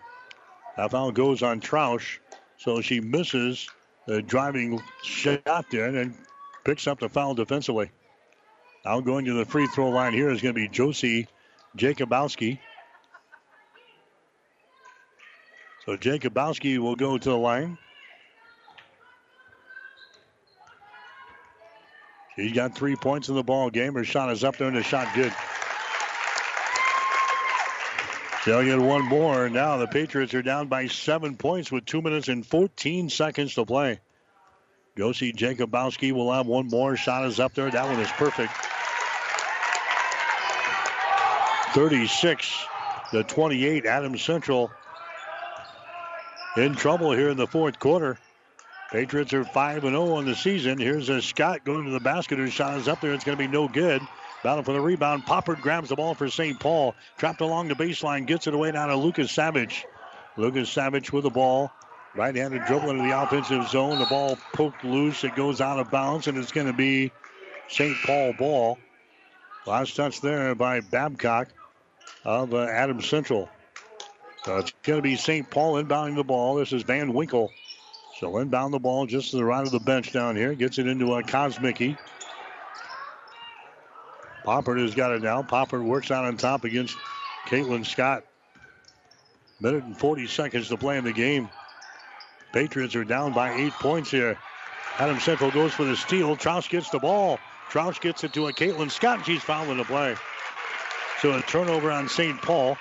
That foul goes on Troush. So she misses the driving shot there and picks up the foul defensively. Now going to the free throw line here is going to be Josie Jacobowski. So Jacobowski will go to the line. She's got three points in the ball game. Her shot is up there and the shot good. They'll get one more. Now the Patriots are down by seven points with two minutes and 14 seconds to play. Josie Jacobowski will have one more. Shot is up there. That one is perfect. 36 to 28. Adams Central in trouble here in the fourth quarter. Patriots are 5 0 on the season. Here's a Scott going to the basket. Her shot is up there. It's going to be no good. Battle for the rebound. Poppert grabs the ball for St. Paul. Trapped along the baseline. Gets it away down to Lucas Savage. Lucas Savage with the ball. Right handed dribble into the offensive zone. The ball poked loose. It goes out of bounds, and it's going to be St. Paul ball. Last touch there by Babcock of uh, Adams Central. So it's going to be St. Paul inbounding the ball. This is Van Winkle. So inbound the ball just to the right of the bench down here. Gets it into a uh, Kosmicki. Poppert has got it now. Poppert works out on top against Caitlin Scott. Minute and 40 seconds to play in the game. Patriots are down by eight points here. Adam Central goes for the steal. Troush gets the ball. Troush gets it to a Caitlin Scott. She's fouling the play. So a turnover on St. Paul.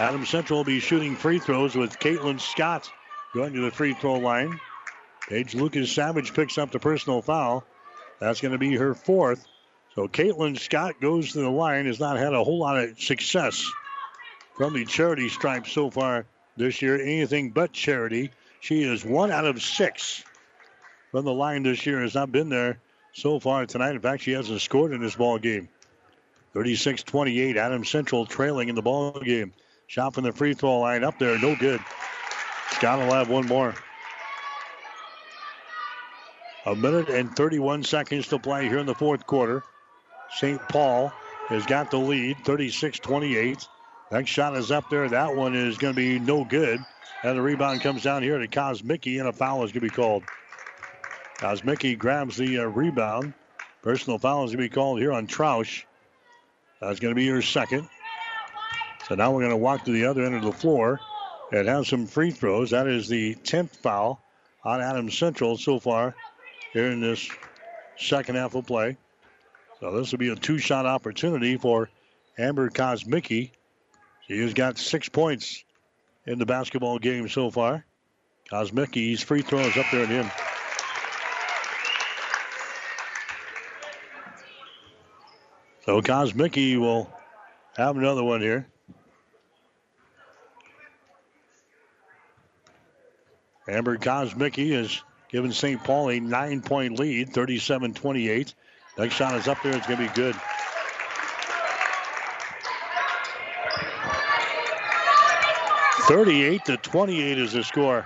Adam Central will be shooting free throws with Caitlin Scott going to the free throw line. Paige Lucas Savage picks up the personal foul. That's going to be her fourth. So Caitlin Scott goes to the line, has not had a whole lot of success from the charity stripe so far this year. Anything but charity. She is one out of six from the line this year. Has not been there so far tonight. In fact, she hasn't scored in this ball game. 36-28. Adams Central trailing in the ball game. Shot from the free throw line up there, no good. Scott will have one more. A minute and 31 seconds to play here in the fourth quarter. St. Paul has got the lead, 36-28. Next shot is up there. That one is going to be no good. And the rebound comes down here to Kosmicki, and a foul is going to be called. Kosmicki grabs the uh, rebound. Personal foul is going to be called here on Troush. That's going to be your second. So now we're going to walk to the other end of the floor and have some free throws. That is the 10th foul on Adams Central so far here in this second half of play. So this will be a two shot opportunity for Amber Kosmicki. She has got six points in the basketball game so far. Kosmicki's free throws up there at him. So Kosmicki will have another one here. Amber Kosmicki has given St. Paul a nine point lead, 37 28. Next shot is up there. It's going to be good. Thirty-eight to twenty-eight is the score.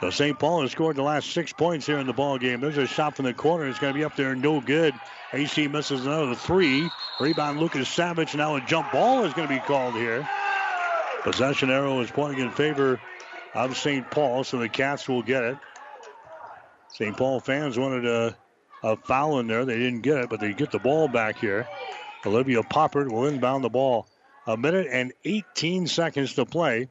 So St. Paul has scored the last six points here in the ball game. There's a shot from the corner. It's going to be up there, no good. AC misses another three. Rebound Lucas Savage. Now a jump ball is going to be called here. Possession arrow is pointing in favor of St. Paul, so the Cats will get it. St. Paul fans wanted a, a foul in there. They didn't get it, but they get the ball back here. Olivia Poppert will inbound the ball. A minute and 18 seconds to play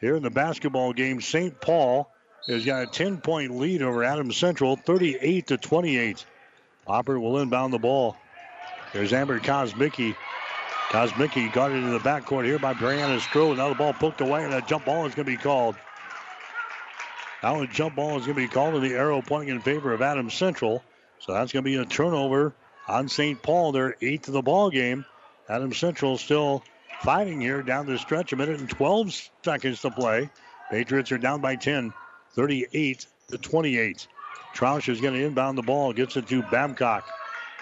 here in the basketball game. St. Paul has got a 10 point lead over Adams Central, 38 to 28. Poppert will inbound the ball. There's Amber Kosmicki. Kosmicki guarded in the backcourt here by Brianna Stroh. Now the ball poked away, and a jump ball is going to be called. Now a jump ball is going to be called, and the arrow pointing in favor of Adams Central. So that's going to be a turnover on St. Paul. They're eighth of the ball game. Adams Central still fighting here down the stretch. A minute and 12 seconds to play. Patriots are down by 10, 38 to 28. Troush is going to inbound the ball, gets it to Babcock.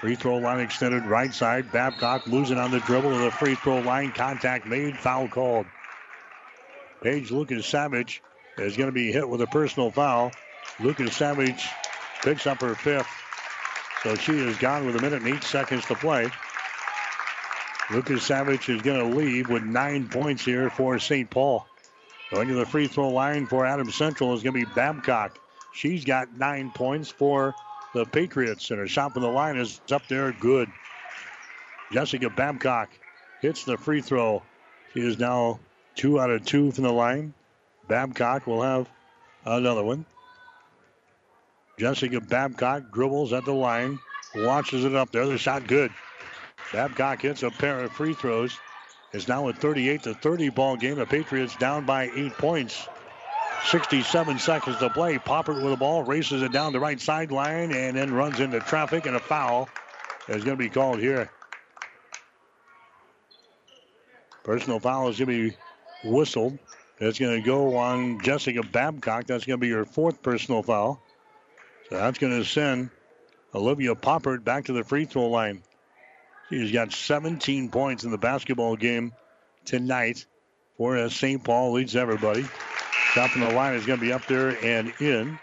Free throw line extended right side. Babcock losing on the dribble to the free throw line. Contact made. Foul called. Paige Lucas Savage is going to be hit with a personal foul. Lucas Savage picks up her fifth. So she is gone with a minute and eight seconds to play. Lucas Savage is going to leave with nine points here for St. Paul. Going to the free throw line for Adams Central is going to be Babcock. She's got nine points for the Patriots, and her shot from the line is up there good. Jessica Babcock hits the free throw. She is now two out of two from the line. Babcock will have another one. Jessica Babcock dribbles at the line, launches it up there. The shot good. Babcock hits a pair of free throws. It's now a 38 to 30 ball game. The Patriots down by eight points. 67 seconds to play. Poppert with the ball races it down the right sideline and then runs into traffic and a foul is going to be called here. Personal foul is going to be whistled. It's going to go on Jessica Babcock. That's going to be her fourth personal foul. So that's going to send Olivia Poppert back to the free throw line. She's got 17 points in the basketball game tonight for as St. Paul leads everybody. Shot from the line is going to be up there and in.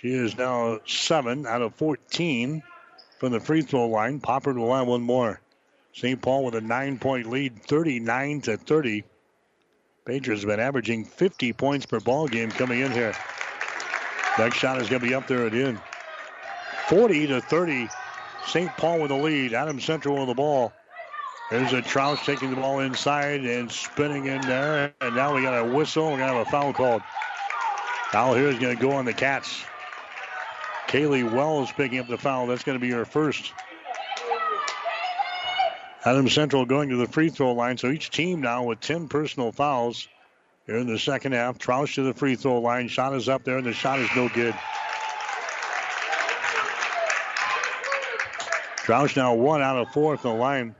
She is now 7 out of 14 from the free throw line. Poppert will have one more. St. Paul with a nine point lead, 39 to 30. Patriots have been averaging 50 points per ball game coming in here. Next shot is going to be up there and in. 40 to 30. St. Paul with the lead. Adam Central with the ball. There's a Troush taking the ball inside and spinning in there. And now we got a whistle. We're going to have a foul called. Foul here is going to go on the Cats. Kaylee Wells picking up the foul. That's going to be her first. Adam Central going to the free throw line. So each team now with 10 personal fouls here in the second half. Troush to the free throw line. Shot is up there, and the shot is no good. Troush now one out of four from the line.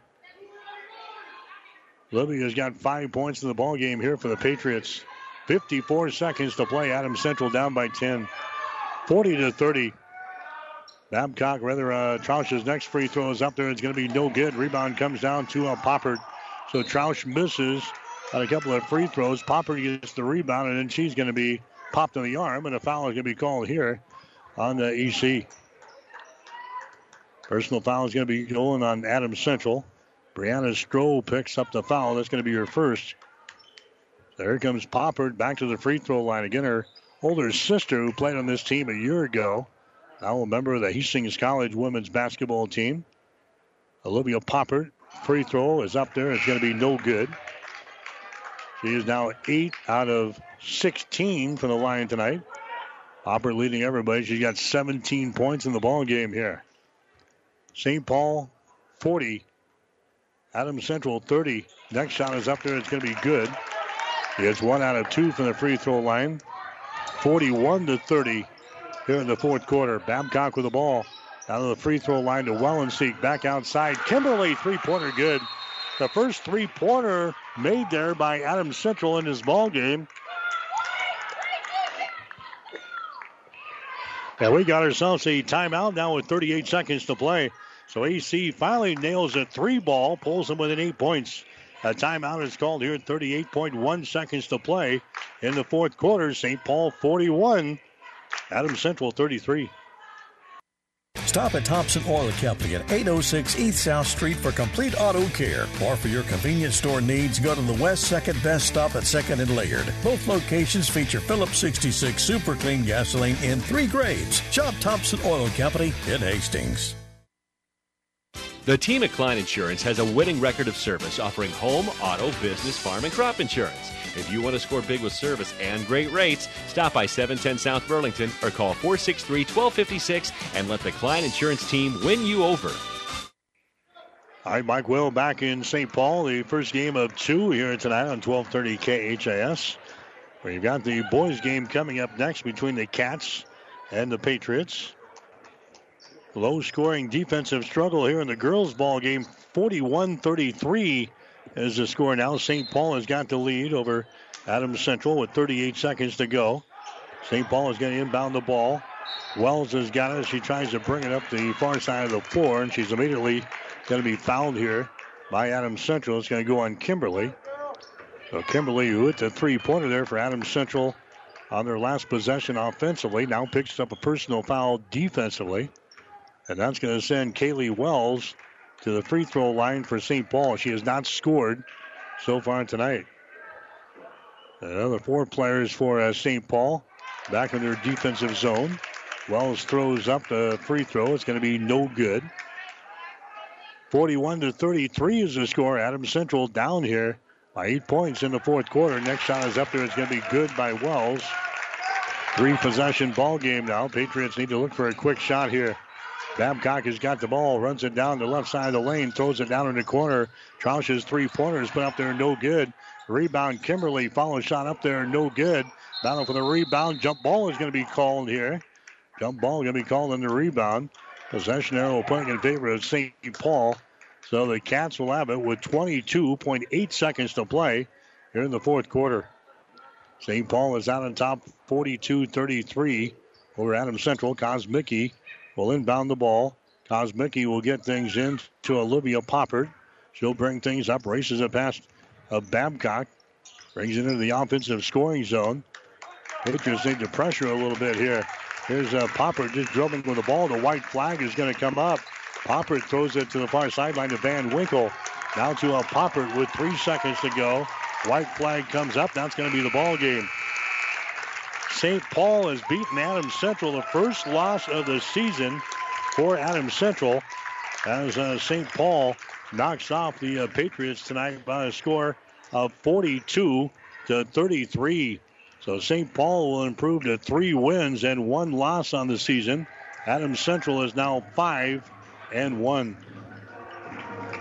Libby has got five points in the ball game here for the Patriots. 54 seconds to play. Adam Central down by 10. 40 to 30. Babcock, rather, uh, next free throw is up there. It's going to be no good. Rebound comes down to uh, Poppert. So Troush misses on a couple of free throws. Poppert gets the rebound, and then she's going to be popped in the arm, and a foul is going to be called here on the EC. Personal foul is going to be going on Adam Central. Brianna Stroh picks up the foul. That's going to be her first. There comes Poppert back to the free throw line again. Her older sister, who played on this team a year ago, now a member of the Hastings College women's basketball team. Olivia Poppert, free throw is up there. It's going to be no good. She is now 8 out of 16 from the line tonight. Poppert leading everybody. She's got 17 points in the ball game here. St. Paul 40. Adam Central 30. Next shot is up there. It's going to be good. Has one out of two from the free throw line. 41 to 30 here in the fourth quarter. Babcock with the ball out of the free throw line to Wellenseek. Back outside. Kimberly three pointer good. The first three pointer made there by Adams Central in his ball game. And we got ourselves a timeout now with 38 seconds to play. So AC finally nails a three ball, pulls them within eight points. A timeout is called here at 38.1 seconds to play in the fourth quarter. St. Paul 41, Adams Central 33. Stop at Thompson Oil Company at 806 East South Street for complete auto care. Or for your convenience store needs, go to the West 2nd Best Stop at 2nd and Laird. Both locations feature Phillips 66 Super Clean gasoline in three grades. Shop Thompson Oil Company in Hastings. The team at Klein Insurance has a winning record of service offering home, auto, business, farm, and crop insurance. If you want to score big with service and great rates, stop by 710 South Burlington or call 463 1256 and let the Klein Insurance team win you over. All right, Mike Will back in St. Paul, the first game of two here tonight on 1230 KHAS. We've got the boys' game coming up next between the Cats and the Patriots. Low scoring defensive struggle here in the girls' ball game. 41 33 is the score now. St. Paul has got the lead over Adams Central with 38 seconds to go. St. Paul is going to inbound the ball. Wells has got it. She tries to bring it up the far side of the floor, and she's immediately going to be fouled here by Adams Central. It's going to go on Kimberly. So Kimberly, who hit the three-pointer there for Adams Central on their last possession offensively, now picks up a personal foul defensively. And that's going to send Kaylee Wells to the free throw line for St. Paul. She has not scored so far tonight. Another four players for uh, St. Paul back in their defensive zone. Wells throws up the free throw. It's going to be no good. 41 to 33 is the score. Adams Central down here by eight points in the fourth quarter. Next shot is up there. It's going to be good by Wells. Three possession ball game now. Patriots need to look for a quick shot here. Babcock has got the ball, runs it down the left side of the lane, throws it down in the corner. Troush's three pointers put up there, no good. Rebound, Kimberly, follow shot up there, no good. Battle for the rebound. Jump ball is going to be called here. Jump ball is going to be called in the rebound. Possession arrow pointing in favor of St. Paul. So the Cats will have it with 22.8 seconds to play here in the fourth quarter. St. Paul is out on top 42 33 over Adams Central. Kosmicki will inbound the ball. Kosmicki will get things in to Olivia Poppert. She'll bring things up, races it past uh, Babcock, brings it into the offensive scoring zone. Patriots need to pressure a little bit here. Here's uh, Poppert just dribbling with the ball. The white flag is going to come up. Poppert throws it to the far sideline to Van Winkle. Now to a Poppert with three seconds to go. White flag comes up. That's going to be the ball game. St. Paul has beaten Adams Central, the first loss of the season for Adams Central, as uh, St. Paul knocks off the uh, Patriots tonight by a score of 42 to 33. So St. Paul will improve to three wins and one loss on the season. Adams Central is now five and one.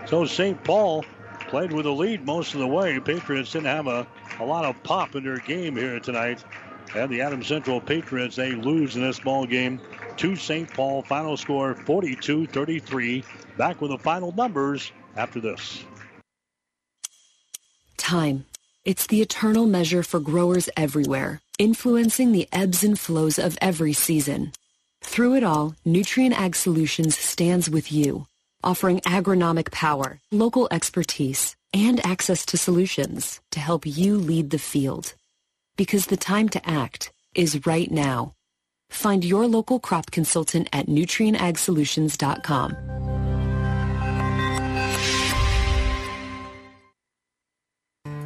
So St. Paul played with a lead most of the way. Patriots didn't have a, a lot of pop in their game here tonight. And the Adams Central Patriots, they lose in this ball game to St. Paul. Final score 42 33. Back with the final numbers after this. Time. It's the eternal measure for growers everywhere, influencing the ebbs and flows of every season. Through it all, Nutrien Ag Solutions stands with you, offering agronomic power, local expertise, and access to solutions to help you lead the field. Because the time to act is right now. Find your local crop consultant at nutrienagsolutions.com.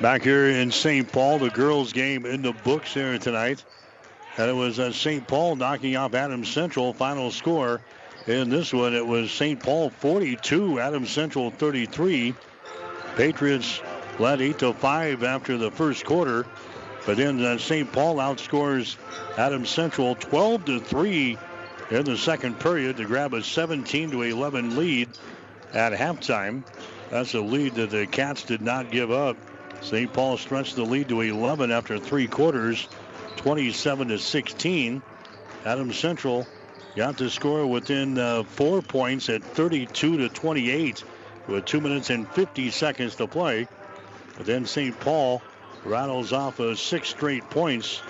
Back here in St. Paul, the girls' game in the books here tonight. And it was uh, St. Paul knocking off Adams Central. Final score in this one, it was St. Paul 42, Adams Central 33. Patriots led 8 to 5 after the first quarter. But then uh, St. Paul outscores Adams Central 12 to 3 in the second period to grab a 17 to 11 lead at halftime. That's a lead that the Cats did not give up. St. Paul stretched the lead to 11 after three quarters, 27 to 16. Adams Central got to score within uh, four points at 32 to 28 with two minutes and 50 seconds to play. But then St. Paul rattles off a six straight points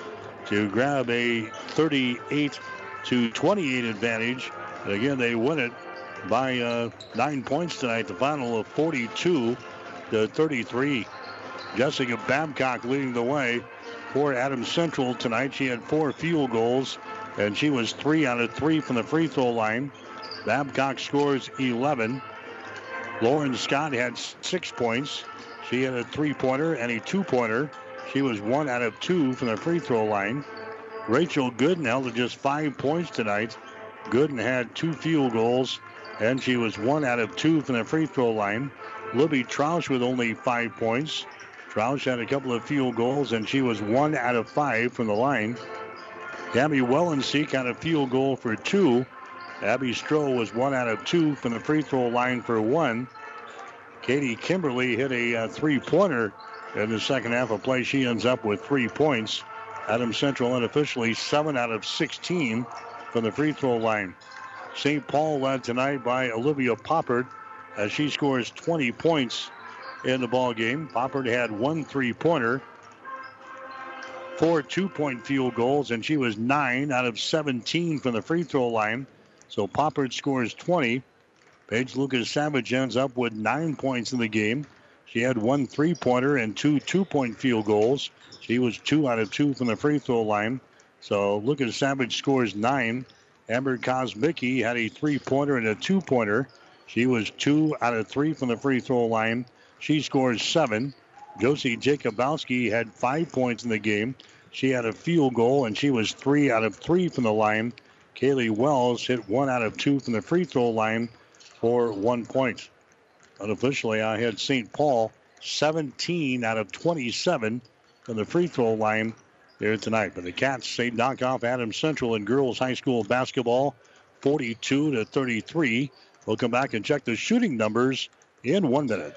to grab a 38 to 28 advantage. And again, they win it by uh, nine points tonight. The final of 42 to 33. Jessica Babcock leading the way for Adams Central tonight. She had four field goals, and she was three out of three from the free throw line. Babcock scores 11. Lauren Scott had six points. She had a three pointer and a two pointer. She was one out of two from the free throw line. Rachel Gooden held to just five points tonight. Gooden had two field goals, and she was one out of two from the free throw line. Libby Troush with only five points. Troush had a couple of field goals, and she was one out of five from the line. Gabby Wellenseek had a field goal for two. Abby Stroh was one out of two from the free throw line for one. Katie Kimberly hit a uh, three pointer in the second half of play. She ends up with three points. Adam Central unofficially seven out of 16 from the free throw line. St. Paul led tonight by Olivia Poppert as she scores 20 points in the ball game. Poppert had one three pointer, four two point field goals, and she was nine out of 17 from the free throw line. So Poppert scores 20. Paige Lucas Savage ends up with nine points in the game. She had one three pointer and two two point field goals. She was two out of two from the free throw line. So Lucas Savage scores nine. Amber Kosmicki had a three pointer and a two pointer. She was two out of three from the free throw line. She scores seven. Josie Jacobowski had five points in the game. She had a field goal and she was three out of three from the line. Kaylee Wells hit one out of two from the free throw line for one point. Unofficially, I had St. Paul 17 out of 27 from the free throw line here tonight. But the Cats they knock off Adams Central in girls high school basketball 42 to 33. We'll come back and check the shooting numbers in one minute.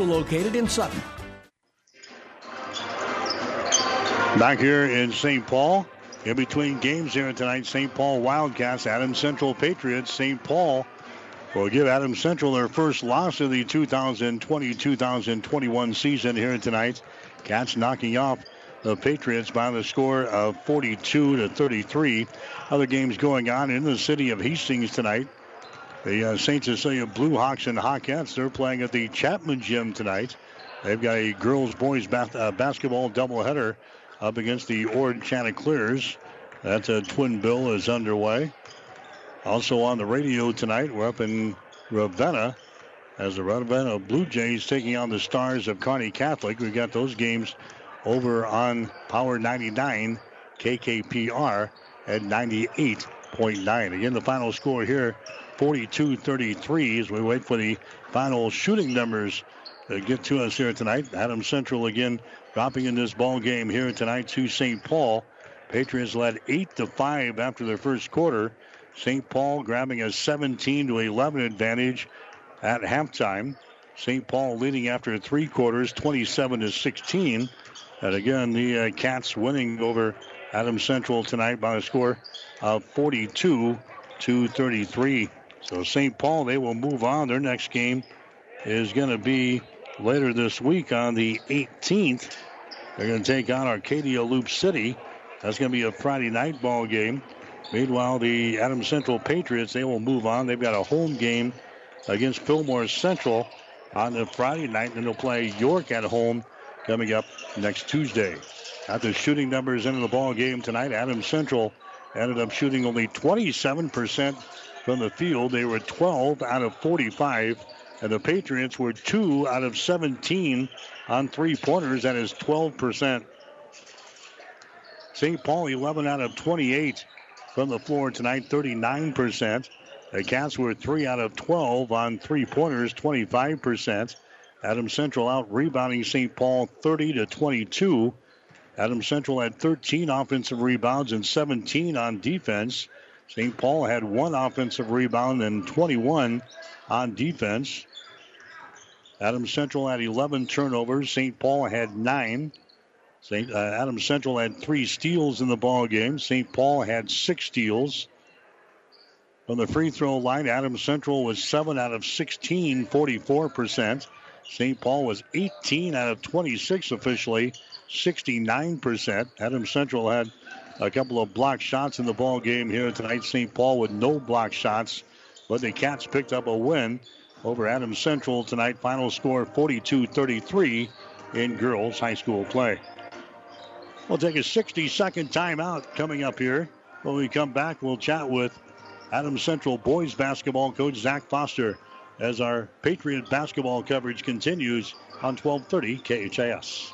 located in Sutton. Back here in St. Paul, in between games here tonight, St. Paul Wildcats, Adam Central Patriots. St. Paul will give Adam Central their first loss of the 2020-2021 season here tonight. Cats knocking off the Patriots by the score of 42 to 33. Other games going on in the city of Hastings tonight. The uh, St. Cecilia Blue Hawks and Hawkettes, they're playing at the Chapman Gym tonight. They've got a girls boys bas- uh, basketball doubleheader up against the Ord Chanticleers. That's a twin bill is underway. Also on the radio tonight, we're up in Ravenna as the Ravenna Blue Jays taking on the Stars of Kearney Catholic. We've got those games over on Power 99 KKPR at 98.9. Again, the final score here 42 33 as we wait for the final shooting numbers to get to us here tonight. Adam Central again dropping in this ball game here tonight to St. Paul. Patriots led 8 to 5 after their first quarter. St. Paul grabbing a 17 to 11 advantage at halftime. St. Paul leading after three quarters, 27 to 16. And again, the uh, Cats winning over Adams Central tonight by a score of 42 to 33. So St. Paul, they will move on. Their next game is going to be later this week on the 18th. They're going to take on Arcadia Loop City. That's going to be a Friday night ball game. Meanwhile, the Adams Central Patriots, they will move on. They've got a home game against Fillmore Central on the Friday night, and they'll play York at home coming up next Tuesday. At the shooting numbers into the ball game tonight, Adams Central ended up shooting only 27% from the field. They were 12 out of 45 And the Patriots were two out of 17 on three pointers. That is 12%. St. Paul 11 out of 28 from the floor tonight, 39%. The Cats were 3 out of 12 on three pointers, 25%. Adam Central out rebounding St. Paul 30 to 22. Adams Central had 13 offensive rebounds and 17 on defense. St. Paul had one offensive rebound and 21 on defense. Adams Central had 11 turnovers. St. Paul had nine. St. Uh, Adams Central had three steals in the ball game. St. Paul had six steals. From the free throw line, Adams Central was 7 out of 16, 44%. St. Paul was 18 out of 26 officially, 69%. Adam Central had a couple of block shots in the ball game here tonight. St. Paul with no block shots, but the Cats picked up a win over Adam Central tonight. Final score 42 33 in girls high school play. We'll take a 60 second timeout coming up here. When we come back, we'll chat with Adam Central boys basketball coach Zach Foster as our Patriot basketball coverage continues on 1230 KHAS.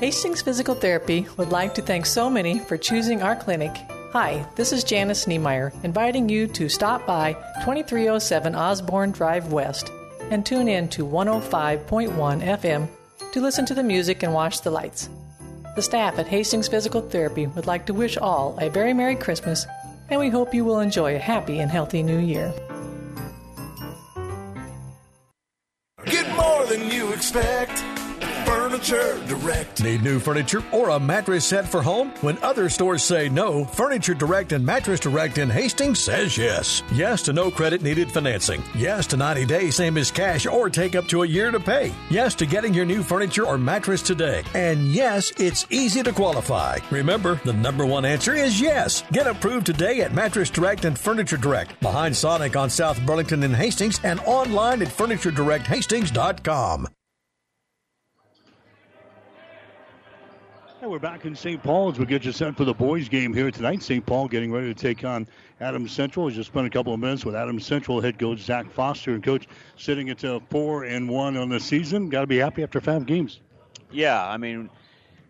Hastings Physical Therapy would like to thank so many for choosing our clinic. Hi, this is Janice Niemeyer, inviting you to stop by 2307 Osborne Drive West and tune in to 105.1 FM to listen to the music and watch the lights. The staff at Hastings Physical Therapy would like to wish all a very Merry Christmas, and we hope you will enjoy a happy and healthy new year. Get more than you expect. Furniture Direct. Need new furniture or a mattress set for home? When other stores say no, Furniture Direct and Mattress Direct in Hastings says yes. Yes to no credit needed financing. Yes to 90 days, same as cash, or take up to a year to pay. Yes to getting your new furniture or mattress today. And yes, it's easy to qualify. Remember, the number one answer is yes. Get approved today at Mattress Direct and Furniture Direct, behind Sonic on South Burlington and Hastings, and online at FurnitureDirectHastings.com. We're back in St. Paul as we get you set for the boys' game here tonight. St. Paul getting ready to take on Adams Central. We just spent a couple of minutes with Adams Central head coach Zach Foster and coach sitting at uh, four and one on the season. Got to be happy after five games. Yeah, I mean,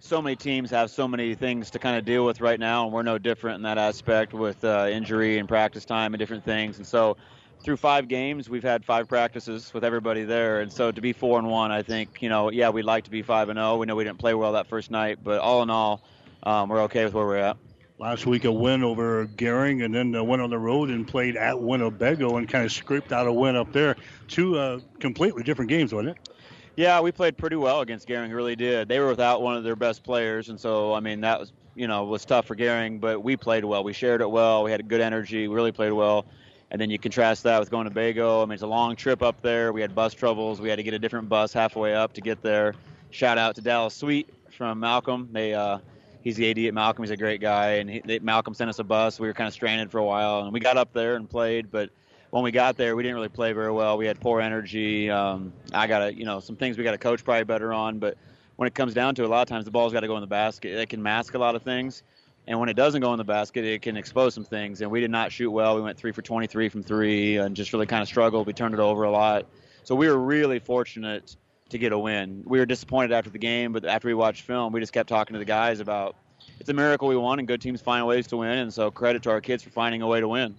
so many teams have so many things to kind of deal with right now, and we're no different in that aspect with uh, injury and practice time and different things. And so, through five games, we've had five practices with everybody there, and so to be four and one, I think you know, yeah, we'd like to be five and zero. We know we didn't play well that first night, but all in all, um, we're okay with where we're at. Last week a win over Gering, and then uh, went on the road and played at Winnebago and kind of scraped out a win up there. Two uh, completely different games, wasn't it? Yeah, we played pretty well against Gering. Really did. They were without one of their best players, and so I mean that was you know was tough for Gering, but we played well. We shared it well. We had good energy. We really played well. And then you contrast that with going to Bago. I mean, it's a long trip up there. We had bus troubles. We had to get a different bus halfway up to get there. Shout out to Dallas Sweet from Malcolm. They, uh, he's the AD at Malcolm. He's a great guy, and he, they, Malcolm sent us a bus. We were kind of stranded for a while, and we got up there and played. But when we got there, we didn't really play very well. We had poor energy. Um, I got to, you know, some things we got to coach probably better on. But when it comes down to it, a lot of times the ball's got to go in the basket. It can mask a lot of things. And when it doesn't go in the basket, it can expose some things. And we did not shoot well. We went three for 23 from three and just really kind of struggled. We turned it over a lot. So we were really fortunate to get a win. We were disappointed after the game, but after we watched film, we just kept talking to the guys about it's a miracle we won, and good teams find ways to win. And so credit to our kids for finding a way to win.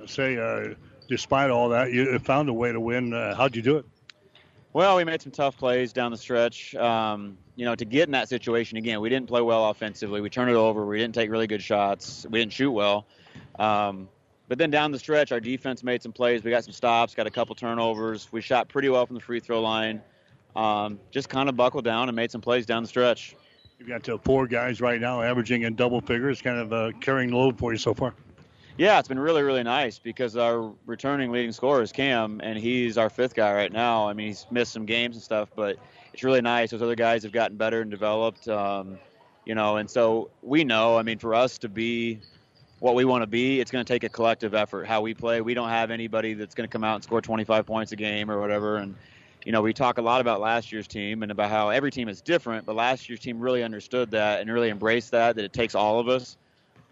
I say, uh, despite all that, you found a way to win. Uh, how'd you do it? Well, we made some tough plays down the stretch. Um, you know, to get in that situation again, we didn't play well offensively. We turned it over. We didn't take really good shots. We didn't shoot well. Um, but then down the stretch, our defense made some plays. We got some stops, got a couple turnovers. We shot pretty well from the free throw line. Um, just kind of buckled down and made some plays down the stretch. You've got uh, four guys right now averaging in double figures, kind of uh, carrying the load for you so far. Yeah, it's been really, really nice because our returning leading scorer is Cam, and he's our fifth guy right now. I mean, he's missed some games and stuff, but it's really nice. Those other guys have gotten better and developed, um, you know, and so we know, I mean, for us to be what we want to be, it's going to take a collective effort. How we play, we don't have anybody that's going to come out and score 25 points a game or whatever. And you know, we talk a lot about last year's team and about how every team is different, but last year's team really understood that and really embraced that. That it takes all of us,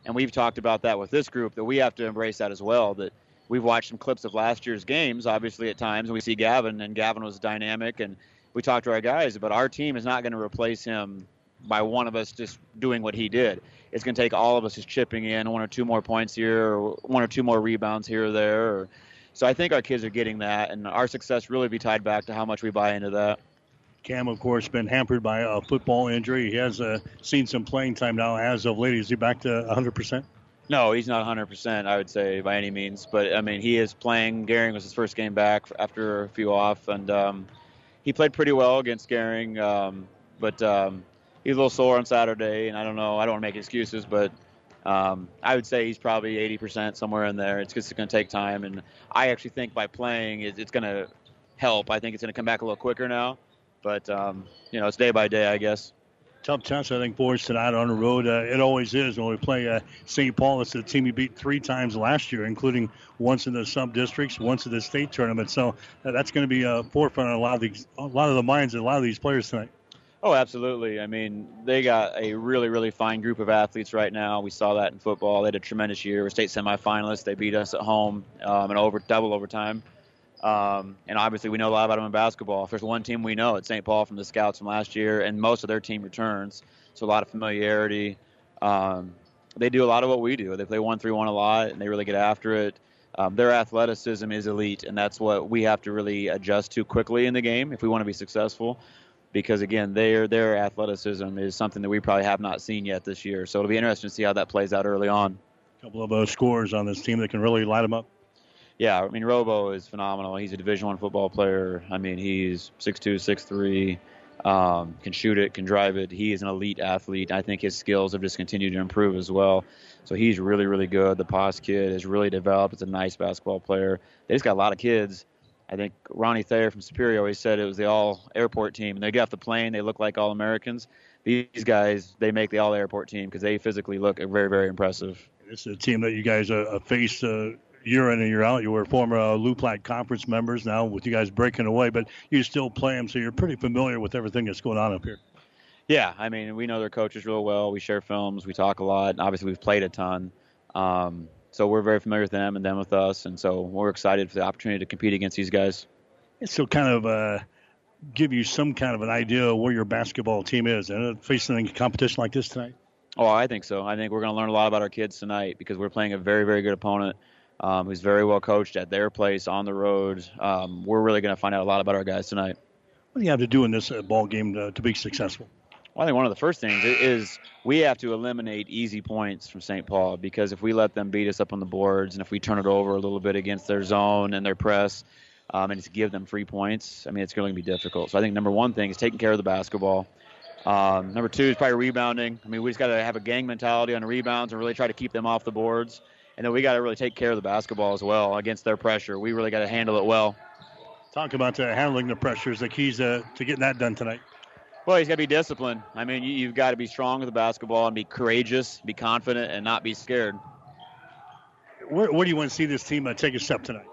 and we've talked about that with this group that we have to embrace that as well. That we've watched some clips of last year's games, obviously at times, and we see Gavin, and Gavin was dynamic, and we talked to our guys, but our team is not going to replace him by one of us just doing what he did. It's going to take all of us just chipping in one or two more points here, or one or two more rebounds here or there. Or, so I think our kids are getting that, and our success really be tied back to how much we buy into that. Cam, of course, been hampered by a football injury. He has uh, seen some playing time now as of late. Is he back to 100%? No, he's not 100%, I would say, by any means. But, I mean, he is playing. Gering was his first game back after a few off, and um, he played pretty well against Gering. Um, but um, he's a little sore on Saturday, and I don't know. I don't want to make excuses, but um, I would say he's probably 80% somewhere in there. It's just going to take time, and I actually think by playing, it's going to help. I think it's going to come back a little quicker now. But um, you know, it's day by day, I guess. Tough test, I think, for us tonight on the road. Uh, it always is when we play uh, St. Paul. It's the team we beat three times last year, including once in the sub districts, once in the state tournament. So uh, that's going to be a forefront of a lot of these, a lot of the minds of a lot of these players tonight. Oh, absolutely. I mean, they got a really, really fine group of athletes right now. We saw that in football. They had a tremendous year. We're state semifinalists. They beat us at home um, in over double overtime. Um, and obviously, we know a lot about them in basketball. If there's one team we know, it's St. Paul from the scouts from last year, and most of their team returns. So a lot of familiarity. Um, they do a lot of what we do. They play one three one a lot, and they really get after it. Um, their athleticism is elite, and that's what we have to really adjust to quickly in the game if we want to be successful. Because again, their their athleticism is something that we probably have not seen yet this year. So it'll be interesting to see how that plays out early on. A couple of uh, scores on this team that can really light them up yeah, I mean Robo is phenomenal. He's a Division One football player. I mean he's six two, six three, um, can shoot it, can drive it. He is an elite athlete. I think his skills have just continued to improve as well. So he's really, really good. The Pos kid has really developed. It's a nice basketball player. They just got a lot of kids. I think Ronnie Thayer from Superior always said it was the all airport team. And they get off the plane, they look like all Americans. These guys, they make the all airport team because they physically look very, very impressive. It's a team that you guys uh, face uh, year in and year out. You were former uh, LUPLAC conference members. Now with you guys breaking away, but you still play them, so you're pretty familiar with everything that's going on up here. Yeah, I mean, we know their coaches real well. We share films. We talk a lot. And obviously, we've played a ton. Um, so we're very familiar with them and them with us, and so we're excited for the opportunity to compete against these guys. So kind of uh, give you some kind of an idea of where your basketball team is, and facing a competition like this tonight. Oh, I think so. I think we're going to learn a lot about our kids tonight because we're playing a very, very good opponent um, who's very well coached at their place on the road. Um, we're really going to find out a lot about our guys tonight. What do you have to do in this uh, ball game to, to be successful? Well, I think one of the first things is we have to eliminate easy points from St. Paul because if we let them beat us up on the boards and if we turn it over a little bit against their zone and their press um, and just give them free points, I mean, it's going to be difficult. So I think number one thing is taking care of the basketball. Um, number two is probably rebounding. I mean, we just got to have a gang mentality on the rebounds and really try to keep them off the boards and then we got to really take care of the basketball as well against their pressure. We really got to handle it well. Talk about uh, handling the pressures, the keys uh, to getting that done tonight. Well, he's got to be disciplined. I mean, you, have got to be strong with the basketball and be courageous, be confident, and not be scared. Where, where do you want to see this team uh, take a step tonight?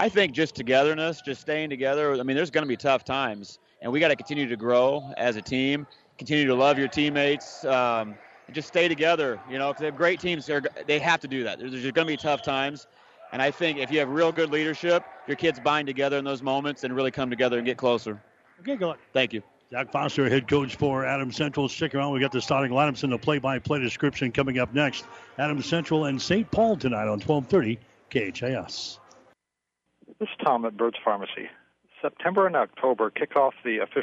I think just togetherness, just staying together. I mean, there's going to be tough times, and we got to continue to grow as a team, continue to love your teammates. Um, and just stay together. You know, because they have great teams, they they have to do that. There's, there's going to be tough times, and I think if you have real good leadership, your kids bind together in those moments and really come together and get closer. Okay, go on. Thank you. Zach Foster, head coach for Adam Central. Stick around. We got the starting lineups and the play-by-play description coming up next. Adam Central and St. Paul tonight on 1230 KHAS. This is Tom at Bird's Pharmacy. September and October kick off the official